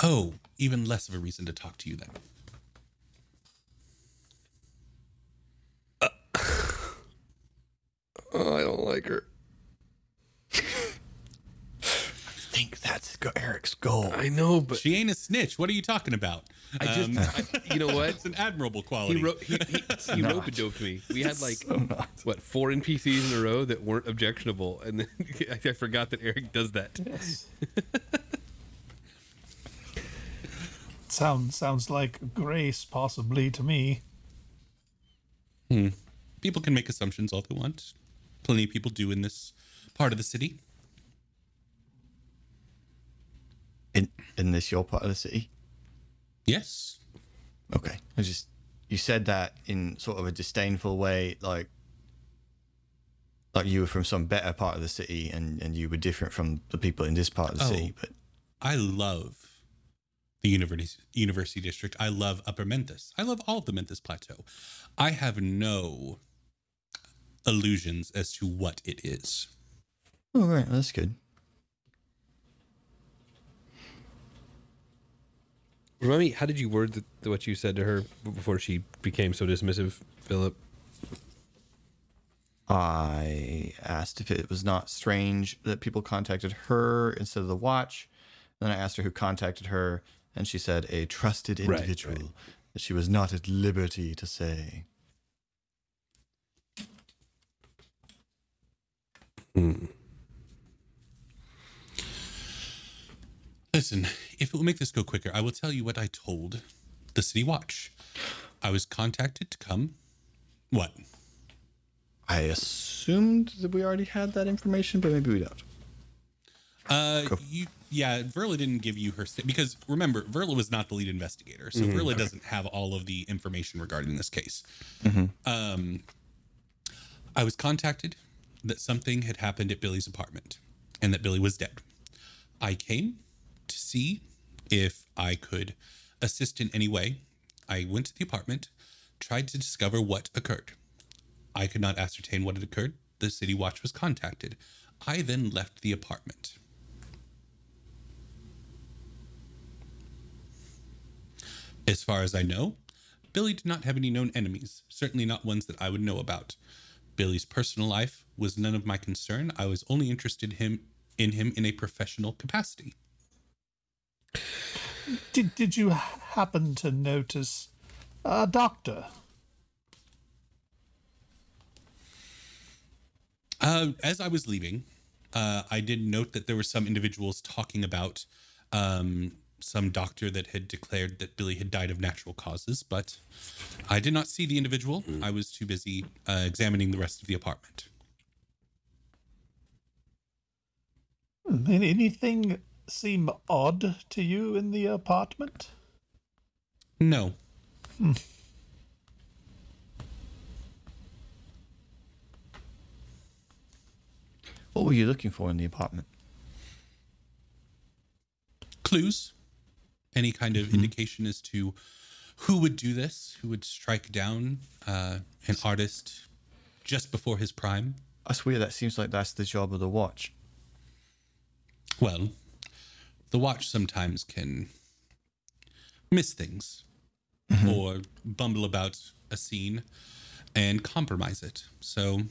Oh, even less of a reason to talk to you then. Oh, [laughs] I don't like her. I think that's go- Eric's goal. I know, but She ain't a snitch. What are you talking about? I just, Um, I, you know what? it's an admirable quality. He wrote, he, he, [laughs] he rope doped me. We had like what four NPCs in a row that weren't objectionable, and then [laughs] I, I forgot that Eric does that. Yes. [laughs] Sound sounds like grace, possibly to me. Hmm. People can make assumptions all they want. plenty of people do in this part of the city. In in this your part of the city? Yes. Okay. I just you said that in sort of a disdainful way, like like you were from some better part of the city and, and you were different from the people in this part of the Oh. city. But I love the university university district. I love Upper Menthis. I love all of the Menthis Plateau. I have no illusions as to what it is. oh right, that's good. Remind me, how did you word the, what you said to her before she became so dismissive, Philip? I asked if it was not strange that people contacted her instead of the watch. Then I asked her who contacted her, and she said a trusted Right, individual right. that she was not at liberty to say. Hmm. Listen, if it will make this go quicker, I will tell you what I told the City Watch. I was contacted to come. What? I assumed that we already had that information, but maybe we don't. Uh, Go. you, yeah, Verla didn't give you her sta- because remember, Verla was not the lead investigator, so Verla doesn't have all of the information regarding this case. Um, I was contacted that something had happened at Billy's apartment and that Billy was dead. I came see if I could assist in any way. I went to the apartment, tried to discover what occurred. I could not ascertain what had occurred. The city watch was contacted. I then left the apartment. As far as I know, Billy did not have any known enemies, certainly not ones that I would know about. Billy's personal life was none of my concern. I was only interested him in him in a professional capacity. Did Did you happen to notice a doctor? Uh, as I was leaving, uh, I did note that there were some individuals talking about um, some doctor that had declared that Billy had died of natural causes, but I did not see the individual. I was too busy uh, examining the rest of the apartment. Hmm, Anything seem odd to you in the apartment? No. What were you looking for in the apartment? clues any kind of indication as to who would do this who would strike down uh, an artist just before his prime That's weird. That seems like that's the job of the watch. well the watch sometimes can miss things mm-hmm. or bumble about a scene and compromise it. So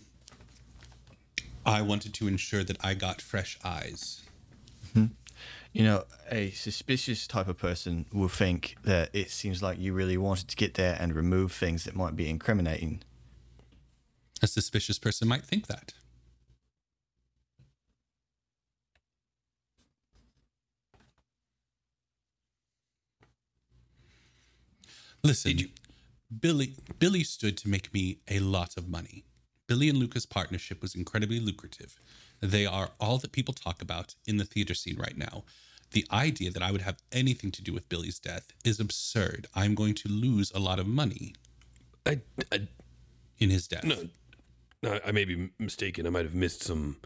i wanted to ensure that i got fresh eyes. Mm-hmm. You know, a suspicious type of person will think that it seems like you really wanted to get there and remove things that might be incriminating. a suspicious person might think that Listen, Billy Billy stood to make me a lot of money. Billy and Luca's partnership was incredibly lucrative. They are all that people talk about in the theater scene right now. The idea that I would have anything to do with Billy's death is absurd. I'm going to lose a lot of money I, I, in his death. no, no, I may be mistaken. I might have missed some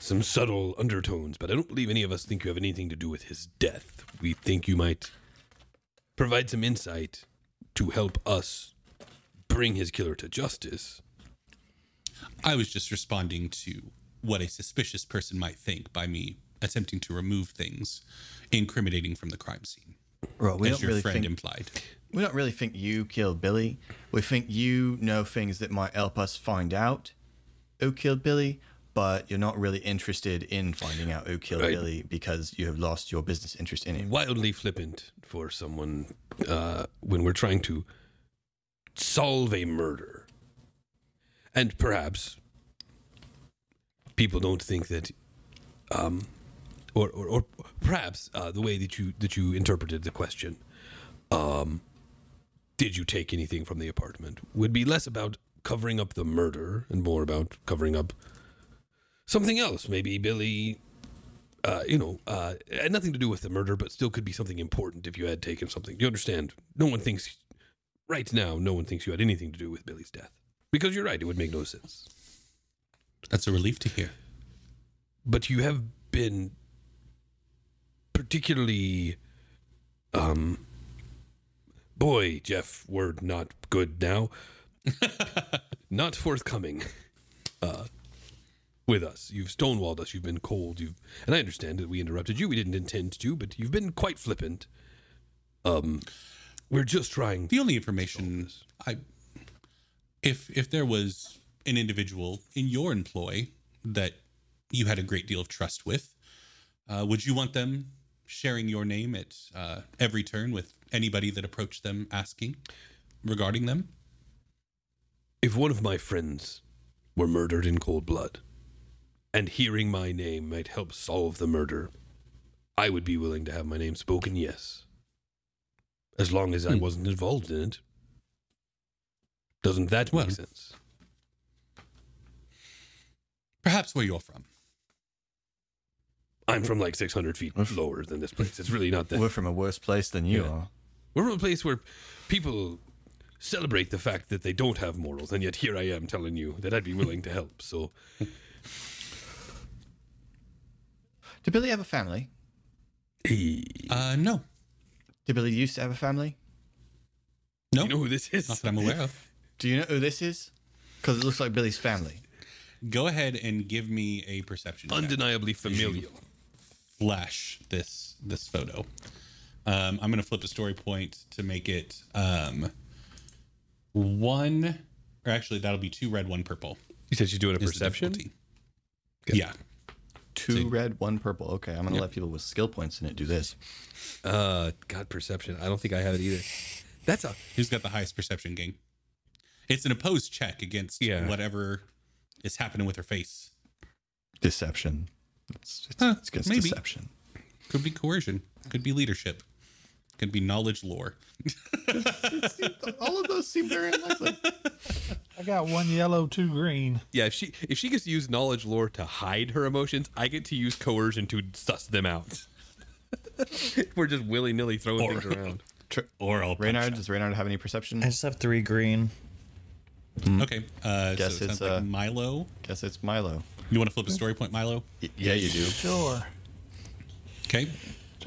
some subtle undertones, but I don't believe any of us think you have anything to do with his death. We think you might provide some insight to help us bring his killer to justice. I was just responding to what a suspicious person might think by me attempting to remove things incriminating from the crime scene, Right, we as your really friend think implied. we don't really think you killed Billy. We think you know things that might help us find out who killed Billy, but you're not really interested in finding out who killed Right. Billy because you have lost your business interest in him. Wildly flippant for someone uh, when we're trying to solve a murder. And perhaps people don't think that um, or, or, or perhaps uh, the way that you that you interpreted the question, um, did you take anything from the apartment, would be less about covering up the murder and more about covering up something else. Maybe Billy, uh, you know, uh, had nothing to do with the murder, but still could be something important if you had taken something. Do you understand? No one thinks, right now, no one thinks you had anything to do with Billy's death. Because you're right, it would make no sense. That's a relief to hear. But you have been particularly, um, boy, Jeff, word not good now. [laughs] not forthcoming uh, with us. You've stonewalled us. You've been cold. You've, and I understand that we interrupted you. We didn't intend to, but you've been quite flippant. Um, we're just trying. The only information I, if if there was an individual in your employ that you had a great deal of trust with, uh, would you want them sharing your name at uh, every turn with anybody that approached them asking regarding them? If one of my friends were murdered in cold blood, and hearing my name might help solve the murder, I would be willing to have my name spoken, yes. As long as I Hmm. wasn't involved in it. Doesn't that make Well, sense? Perhaps where you're from. I'm from like 600 feet lower than this place. It's really not that. We're from a worse place than you Yeah. are. We're from a place where people celebrate the fact that they don't have morals, and yet here I am telling you that I'd be willing to help. So Did Billy have a family? Uh, no, Did Billy used to have a family? no, you know who this is? not that I'm aware of. [laughs] Do you know who this is? Because it looks like Billy's family. Go ahead and give me a perception. check. Undeniably familial. flash this this photo. Um, I'm going to flip a story point to make it um, one, or actually that'll be two red, one purple. You said she's doing a is the perception? Yeah, Two See. red, one purple. Okay, I'm gonna let people with skill points in it do this. Uh, God, perception. I don't think I have it either. That's a who's got the highest perception gain? It's an opposed check against Yeah. whatever is happening with her face. Deception. It's, it's, Huh, it's against maybe. deception. Could be coercion. Could be leadership. Could be knowledge lore. [laughs] All of those seem very unlikely. I got one yellow, two green. yeah. If she if she gets to use knowledge lore to hide her emotions, I get to use coercion to suss them out. [laughs] We're just willy nilly throwing Or- things around. [laughs] Tr- Or I'll punch Reynard, does Reynard have any perception? I just have three green. Okay. Uh, Guess so it it's, sounds like uh, Milo. Guess it's Milo. You want to flip a story point, Milo? Y- yeah, you do. Sure. Okay.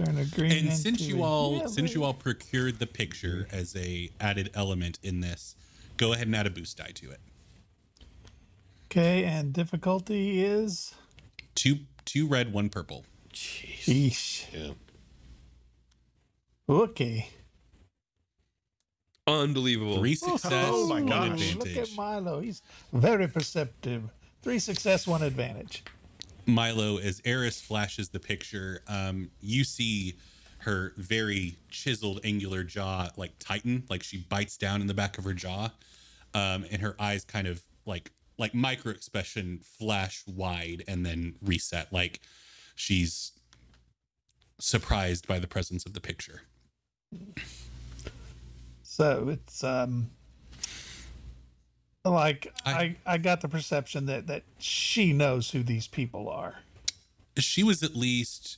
Turn a green. And since you all yellow. since you all procured the picture as a added element in this, go ahead and add a boost die to it. Okay, and difficulty is. Two two red, one purple. Sheesh. Yeah. Okay. Unbelievable. Three success, Oh my one gosh. advantage. Look at Milo. He's very perceptive. Three success, one advantage. Milo, as Eris flashes the picture, um, you see her very chiseled, angular jaw like tighten, like she bites down in the back of her jaw, um, and her eyes kind of like like micro expression flash wide and then reset, like she's surprised by the presence of the picture. So it's um like I- I, I got the perception that that she knows who these people are. She was at least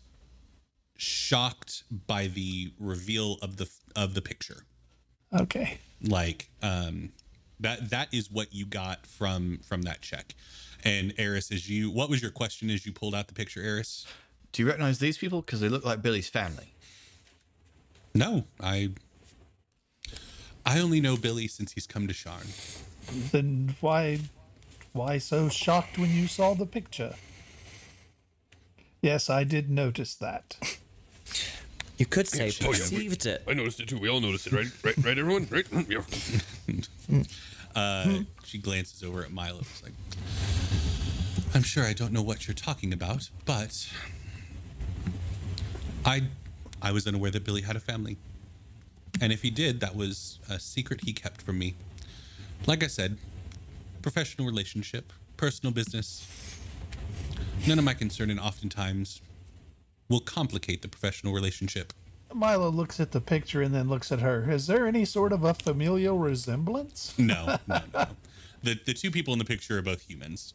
shocked by the reveal of the of the picture. Okay. like um that that is what you got from from that check and eris as you what was your question as you pulled out the picture eris Do you recognize these people? Because they look like Billy's family. no i i only know billy since he's come to sharn Then why why so shocked when you saw the picture? Yes, I did notice that. You could say Yes, oh, yeah, we- perceived it. I noticed it too. We all noticed it, right? Right, right, everyone? Right? Yeah. [laughs] uh she glances over at milo it's like i'm sure i don't know what you're talking about but i i was unaware that billy had a family and if he did that was a secret he kept from me like i said professional relationship personal business none of my concern and oftentimes will complicate the professional relationship Milo looks at the picture and then looks at her. Is there any sort of a familial resemblance? no no no the the two people in the picture are both humans.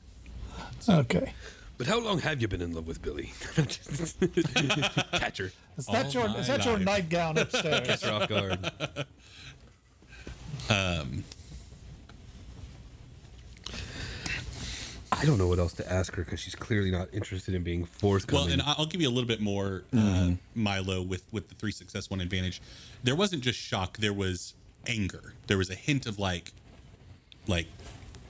Okay. But how long have you been in love with Billy? [laughs] Catcher. Is that All your my is that your nightgown upstairs? Catcher off guard. [laughs] Um, I don't know what else to ask her because she's clearly not interested in being forthcoming. Well, and I- I'll give you a little bit more uh, Milo with with the three success one advantage. There wasn't just shock; there was anger. There was a hint of like, like,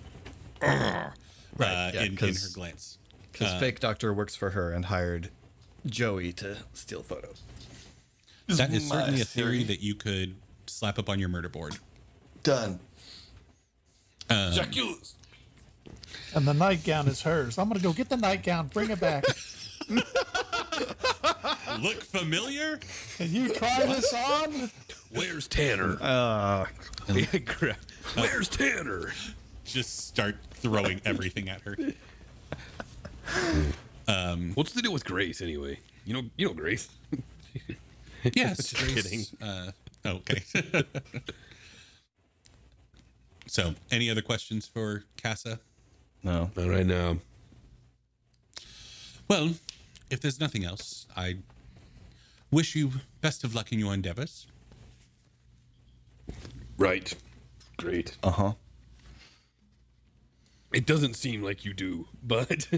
[clears throat] uh, yeah, in, in 'cause- her glance. Because fake doctor works for her and hired Joey to steal photos. That is my certainly a theory theory. that you could slap up on your murder board. Done. And the nightgown is hers. I'm gonna go get the nightgown, bring it back. Look familiar? Can you try this on? Where's Tanner? Uh, [laughs] crap. Where's Tanner? Just start throwing everything at her. What's the deal with Grace anyway? You know, you know Grace. [laughs] Yes, Just kidding. Uh, okay. [laughs] so, any other questions for Casa? No. Not right now. Well, if there's nothing else, I wish you best of luck in your endeavors. Right. Great. Uh huh. It doesn't seem like you do, but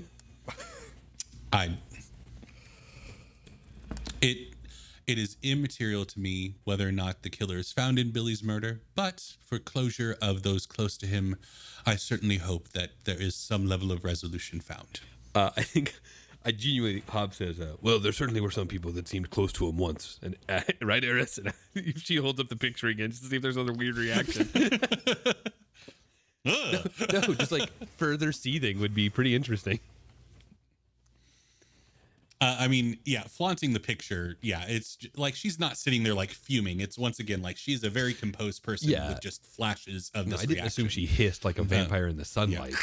[laughs] I it it is immaterial to me whether or not the killer is found in Billy's murder, but for closure of those close to him, I certainly hope that there is some level of resolution found. uh, I think I genuinely Hobbs says, uh, "Well, there certainly were some people that seemed close to him once." And uh, [laughs] right, Eris, and [laughs] she holds up the picture again just to see if there's another weird reaction. no, [laughs] no, just like further seething would be pretty interesting. Uh, I mean, yeah, flaunting the picture, yeah, it's j- like she's not sitting there like fuming. It's once again like she's a very composed person Yeah. with just flashes of No, this I didn't reaction. assume she hissed like a vampire in the sunlight.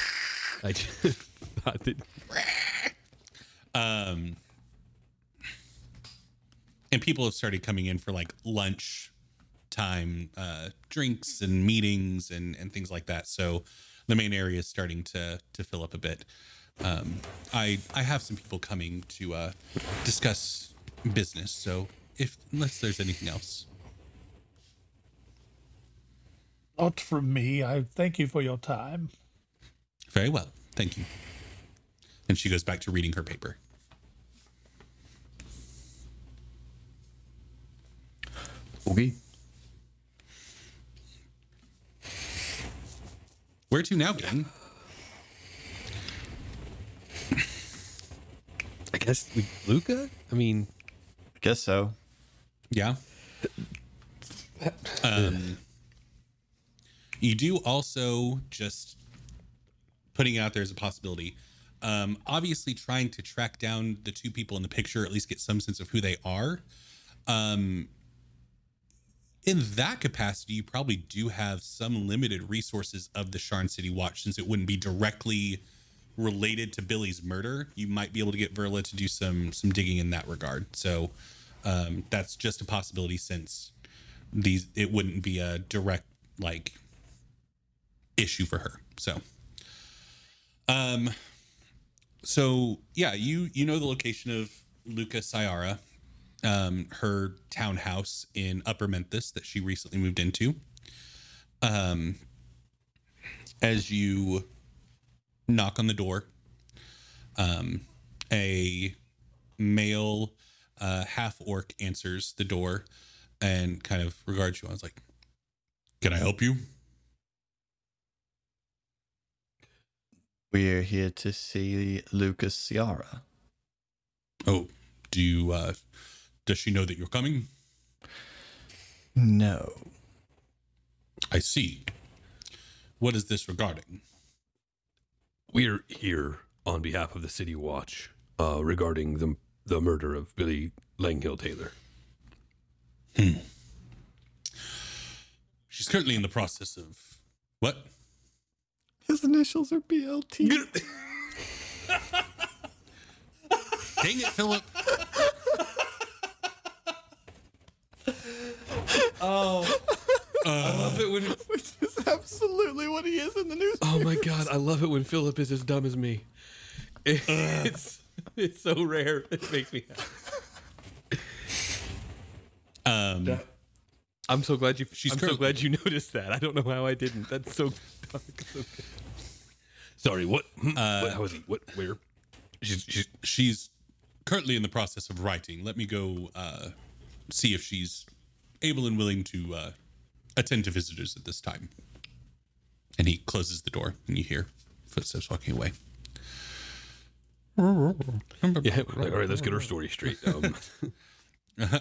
I just thought [laughs] that. um and people have started coming in for like lunch time uh drinks and meetings and and things like that so the main area is starting to to fill up a bit um i i have some people coming to uh discuss business so if unless there's anything else Not from me. I thank you for your time. very well thank you and she goes back to reading her paper Okay. where to now gang guess we, Luca. I mean, I Guess so. Yeah. Um, you do also just putting it out there as a possibility. Um, obviously, trying to track down the two people in the picture, at least get some sense of who they are. Um, in that capacity, you probably do have some limited resources of the Sharn City Watch, since it wouldn't be directly related to Billy's murder. You might be able to get Verla to do some some digging in that regard. So um, that's just a possibility since these it wouldn't be a direct like issue for her so um so yeah you you know the location of luca Ciara, um her townhouse in upper menthis that she recently moved into um as you knock on the door um a male uh, half orc answers the door and kind of regards you. I was like, "Can I help you?" We're here to see Lucas Ciara. Oh, do you? uh Does she know that you're coming? No. I see. What is this regarding? We're here on behalf of the City Watch uh, regarding the the murder of Billy Langhill Taylor. She's currently in the process of what? His initials are BLT. [laughs] Dang it, Philip! Oh, I love it when [laughs] Which just happened absolutely what he is in the news. Oh my god, [laughs] I love it when Philip is as dumb as me. It's it's so rare. It makes me happy. Um, I'm so glad you. She's I'm so glad you [laughs] noticed that. I don't know how I didn't. That's so. dark, so. Sorry. What? Hmm, what? How is he? What? Where? she's, she's she's currently in the process of writing. Let me go uh, see if she's able and willing to uh, attend to visitors at this time. And he closes the door, and you hear footsteps walking away. Yeah. Like, all right. Let's get our story straight. Um, [laughs]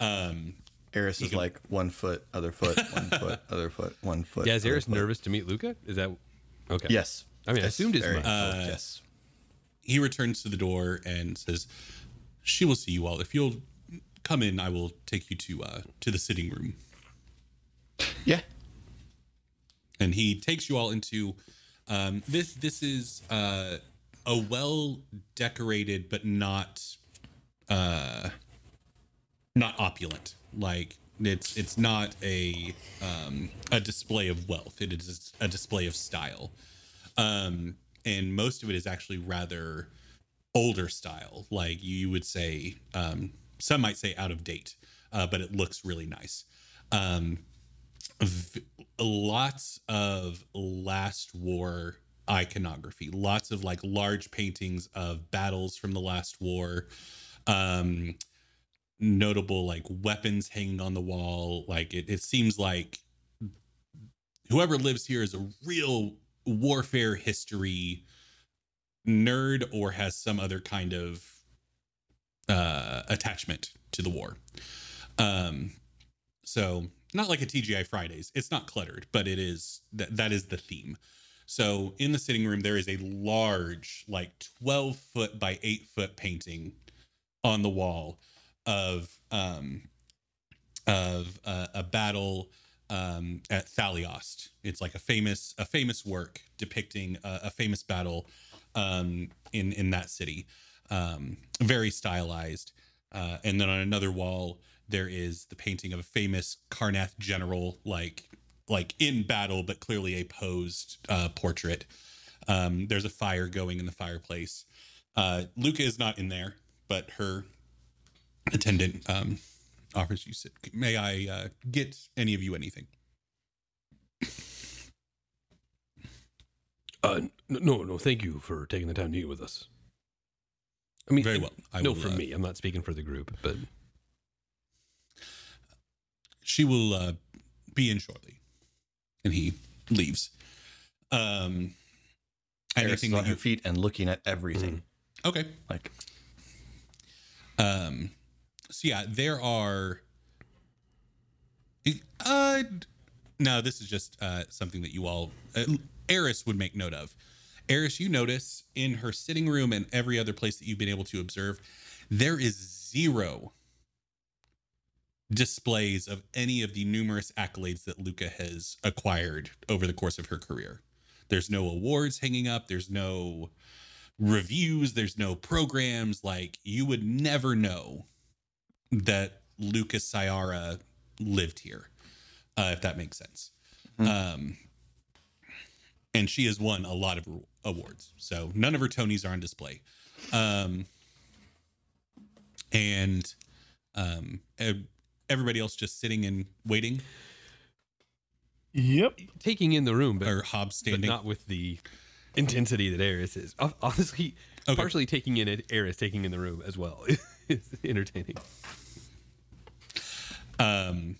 Um, Eris is like one foot, other foot, one foot, [laughs] other foot, one foot. yeah. Is other Eris foot. nervous to meet Luca? Is that okay? Yes. I mean, I assumed as very much. much, yes. he returns to the door and says, "She will see you all. If you'll come in, I will take you to uh, to the sitting room." Yeah. and he takes you all into um, this. This is uh, a well decorated, but not uh, not opulent. Like it's it's not a um, a display of wealth. It is a display of style, um, and most of it is actually rather older style. Like you would say, um, some might say out of date, uh, but it looks really nice. Um, v- lots of last war iconography lots of like large paintings of battles from the last war um notable like weapons hanging on the wall like it, it seems like whoever lives here is a real warfare history nerd or has some other kind of uh attachment to the war. Um so not like a TGI Fridays. It's not cluttered, but it is that that is the theme. So in the sitting room, there is a large, like 12 foot by 8 foot painting on the wall of um of uh, a battle um at Thaliost. It's like a famous a famous work depicting a, a famous battle um in in that city. Um very stylized. Uh, and then on another wall, there is the painting of a famous Karrnath general, like like in battle, but clearly a posed uh, portrait. Um, there's a fire going in the fireplace. Uh, Luca is not in there, but her attendant um, offers you sit. May I uh, get any of you anything? Uh, no, no. Thank you for taking the time to eat with us. I mean, Very well. I no, will, for uh, me. I'm not speaking for the group, but She will uh, be in shortly, and he leaves. Um, anything on her feet and looking at everything. okay? Like, Um, so yeah, there are. Uh, no, this is just uh, something that you all, uh, Eris would make note of. Eris, you notice in her sitting room and every other place that you've been able to observe, there is zero displays of any of the numerous accolades that Luca has acquired over the course of her career. There's no awards hanging up. There's no reviews. There's no programs. Like you would never know that Lucas Ciara lived here, uh, if that makes sense. Um, and she has won a lot of awards. So none of her Tonys are on display. Um, and um, everybody else just sitting and waiting, Yep. taking in the room, but, or Hobbs but standing. not with the intensity that Eris is. Honestly, Okay. partially taking in it, Eris taking in the room as well [laughs] is entertaining. Um,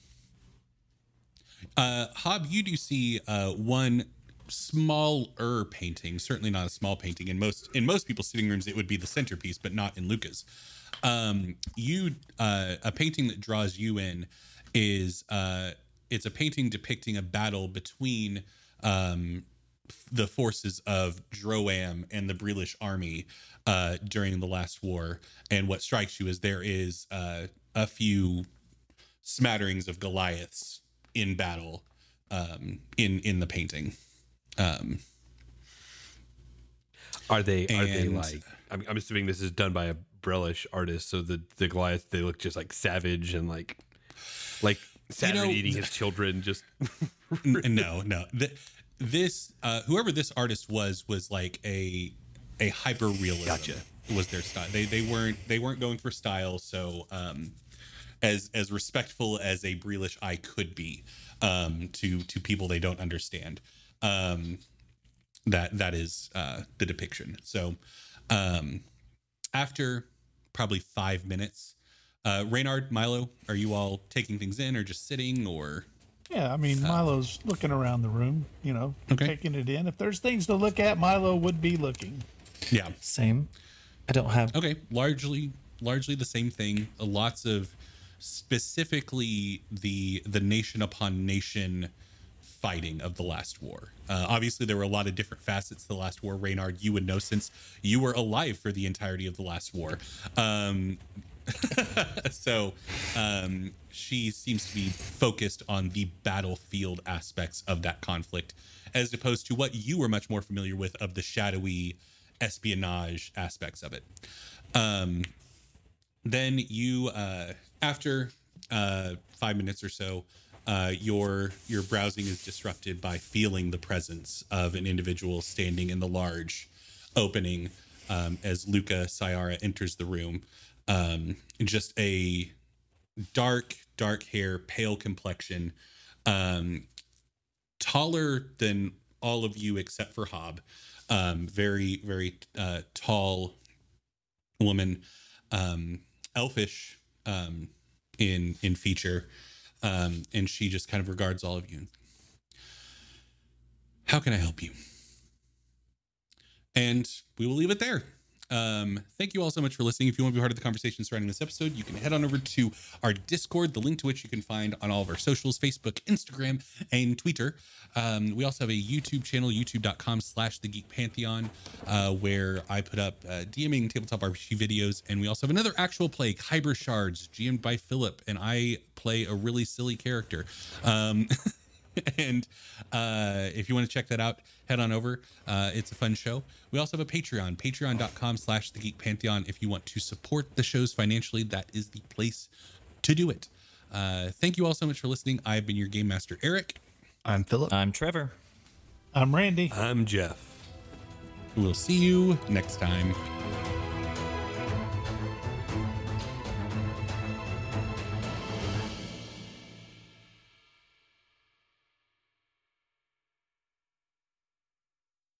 uh, Hob, you do see uh, one smaller painting, certainly not a small painting. In most in most people's sitting rooms, it would be the centerpiece, but not in Luca's. Um, you uh, a painting that draws you in is uh, it's a painting depicting a battle between um, the forces of Droaam and the Brelish army uh, during the last war. And what strikes you is there is uh, a few smatterings of Goliaths in battle um, in in the painting. Um, Are they? Are they like? I'm, I'm assuming this is done by a Brelish artist, so the the Goliath they look just like savage and like like Saturn know, eating his [laughs] children, just no, no. Th- this uh, whoever this artist was was like a a hyper realism. Gotcha. Was their style? They they weren't they weren't going for style. So um, as as respectful as a Breelish eye could be um, to to people they don't understand. Um, that that is uh, the depiction. So um, after probably five minutes, uh, Reynard, Milo, are you all taking things in or just sitting or? Yeah, I mean, Milo's looking around the room, you know, Okay. taking it in. If there's things to look at, Milo would be looking. Yeah. Same. I don't have. Okay, largely largely the same thing. Uh, Lots of specifically the the nation upon nation fighting of the last war. Uh, obviously, there were a lot of different facets to the last war. Reynard, you would know since you were alive for the entirety of the last war. Um, [laughs] so um, she seems to be focused on the battlefield aspects of that conflict, as opposed to what you were much more familiar with of the shadowy espionage aspects of it. Um, then you, uh, after uh, five minutes or so, uh, your your browsing is disrupted by feeling the presence of an individual standing in the large opening um, as Luca Sayara enters the room. Um, just a dark, dark hair, pale complexion, um, taller than all of you except for Hob. Um, very, very uh, tall woman, um, elfish um, in in feature, um, and she just kind of regards all of you. How can I help you? And we will leave it there. Um, thank you all so much for listening. If you want to be part of the conversation surrounding this episode, you can head on over to our Discord, the link to which you can find on all of our socials, Facebook, Instagram, and Twitter. Um, we also have a YouTube channel, youtube.com slash the Geek Pantheon, uh, where I put up uh, DMing tabletop RPG videos. And we also have another actual play, Kyber Shards, GM'd by Philip, and I play a really silly character. Um, [laughs] [laughs] and uh, if you want to check that out, head on over. Uh, it's a fun show. We also have a Patreon, patreon.com slash the Geek Pantheon. If you want to support the shows financially, that is the place to do it. Uh, thank you all so much for listening. I've been your Game Master, Eric. I'm Philip. I'm Trevor. I'm Randy. I'm Jeff. We'll see you next time.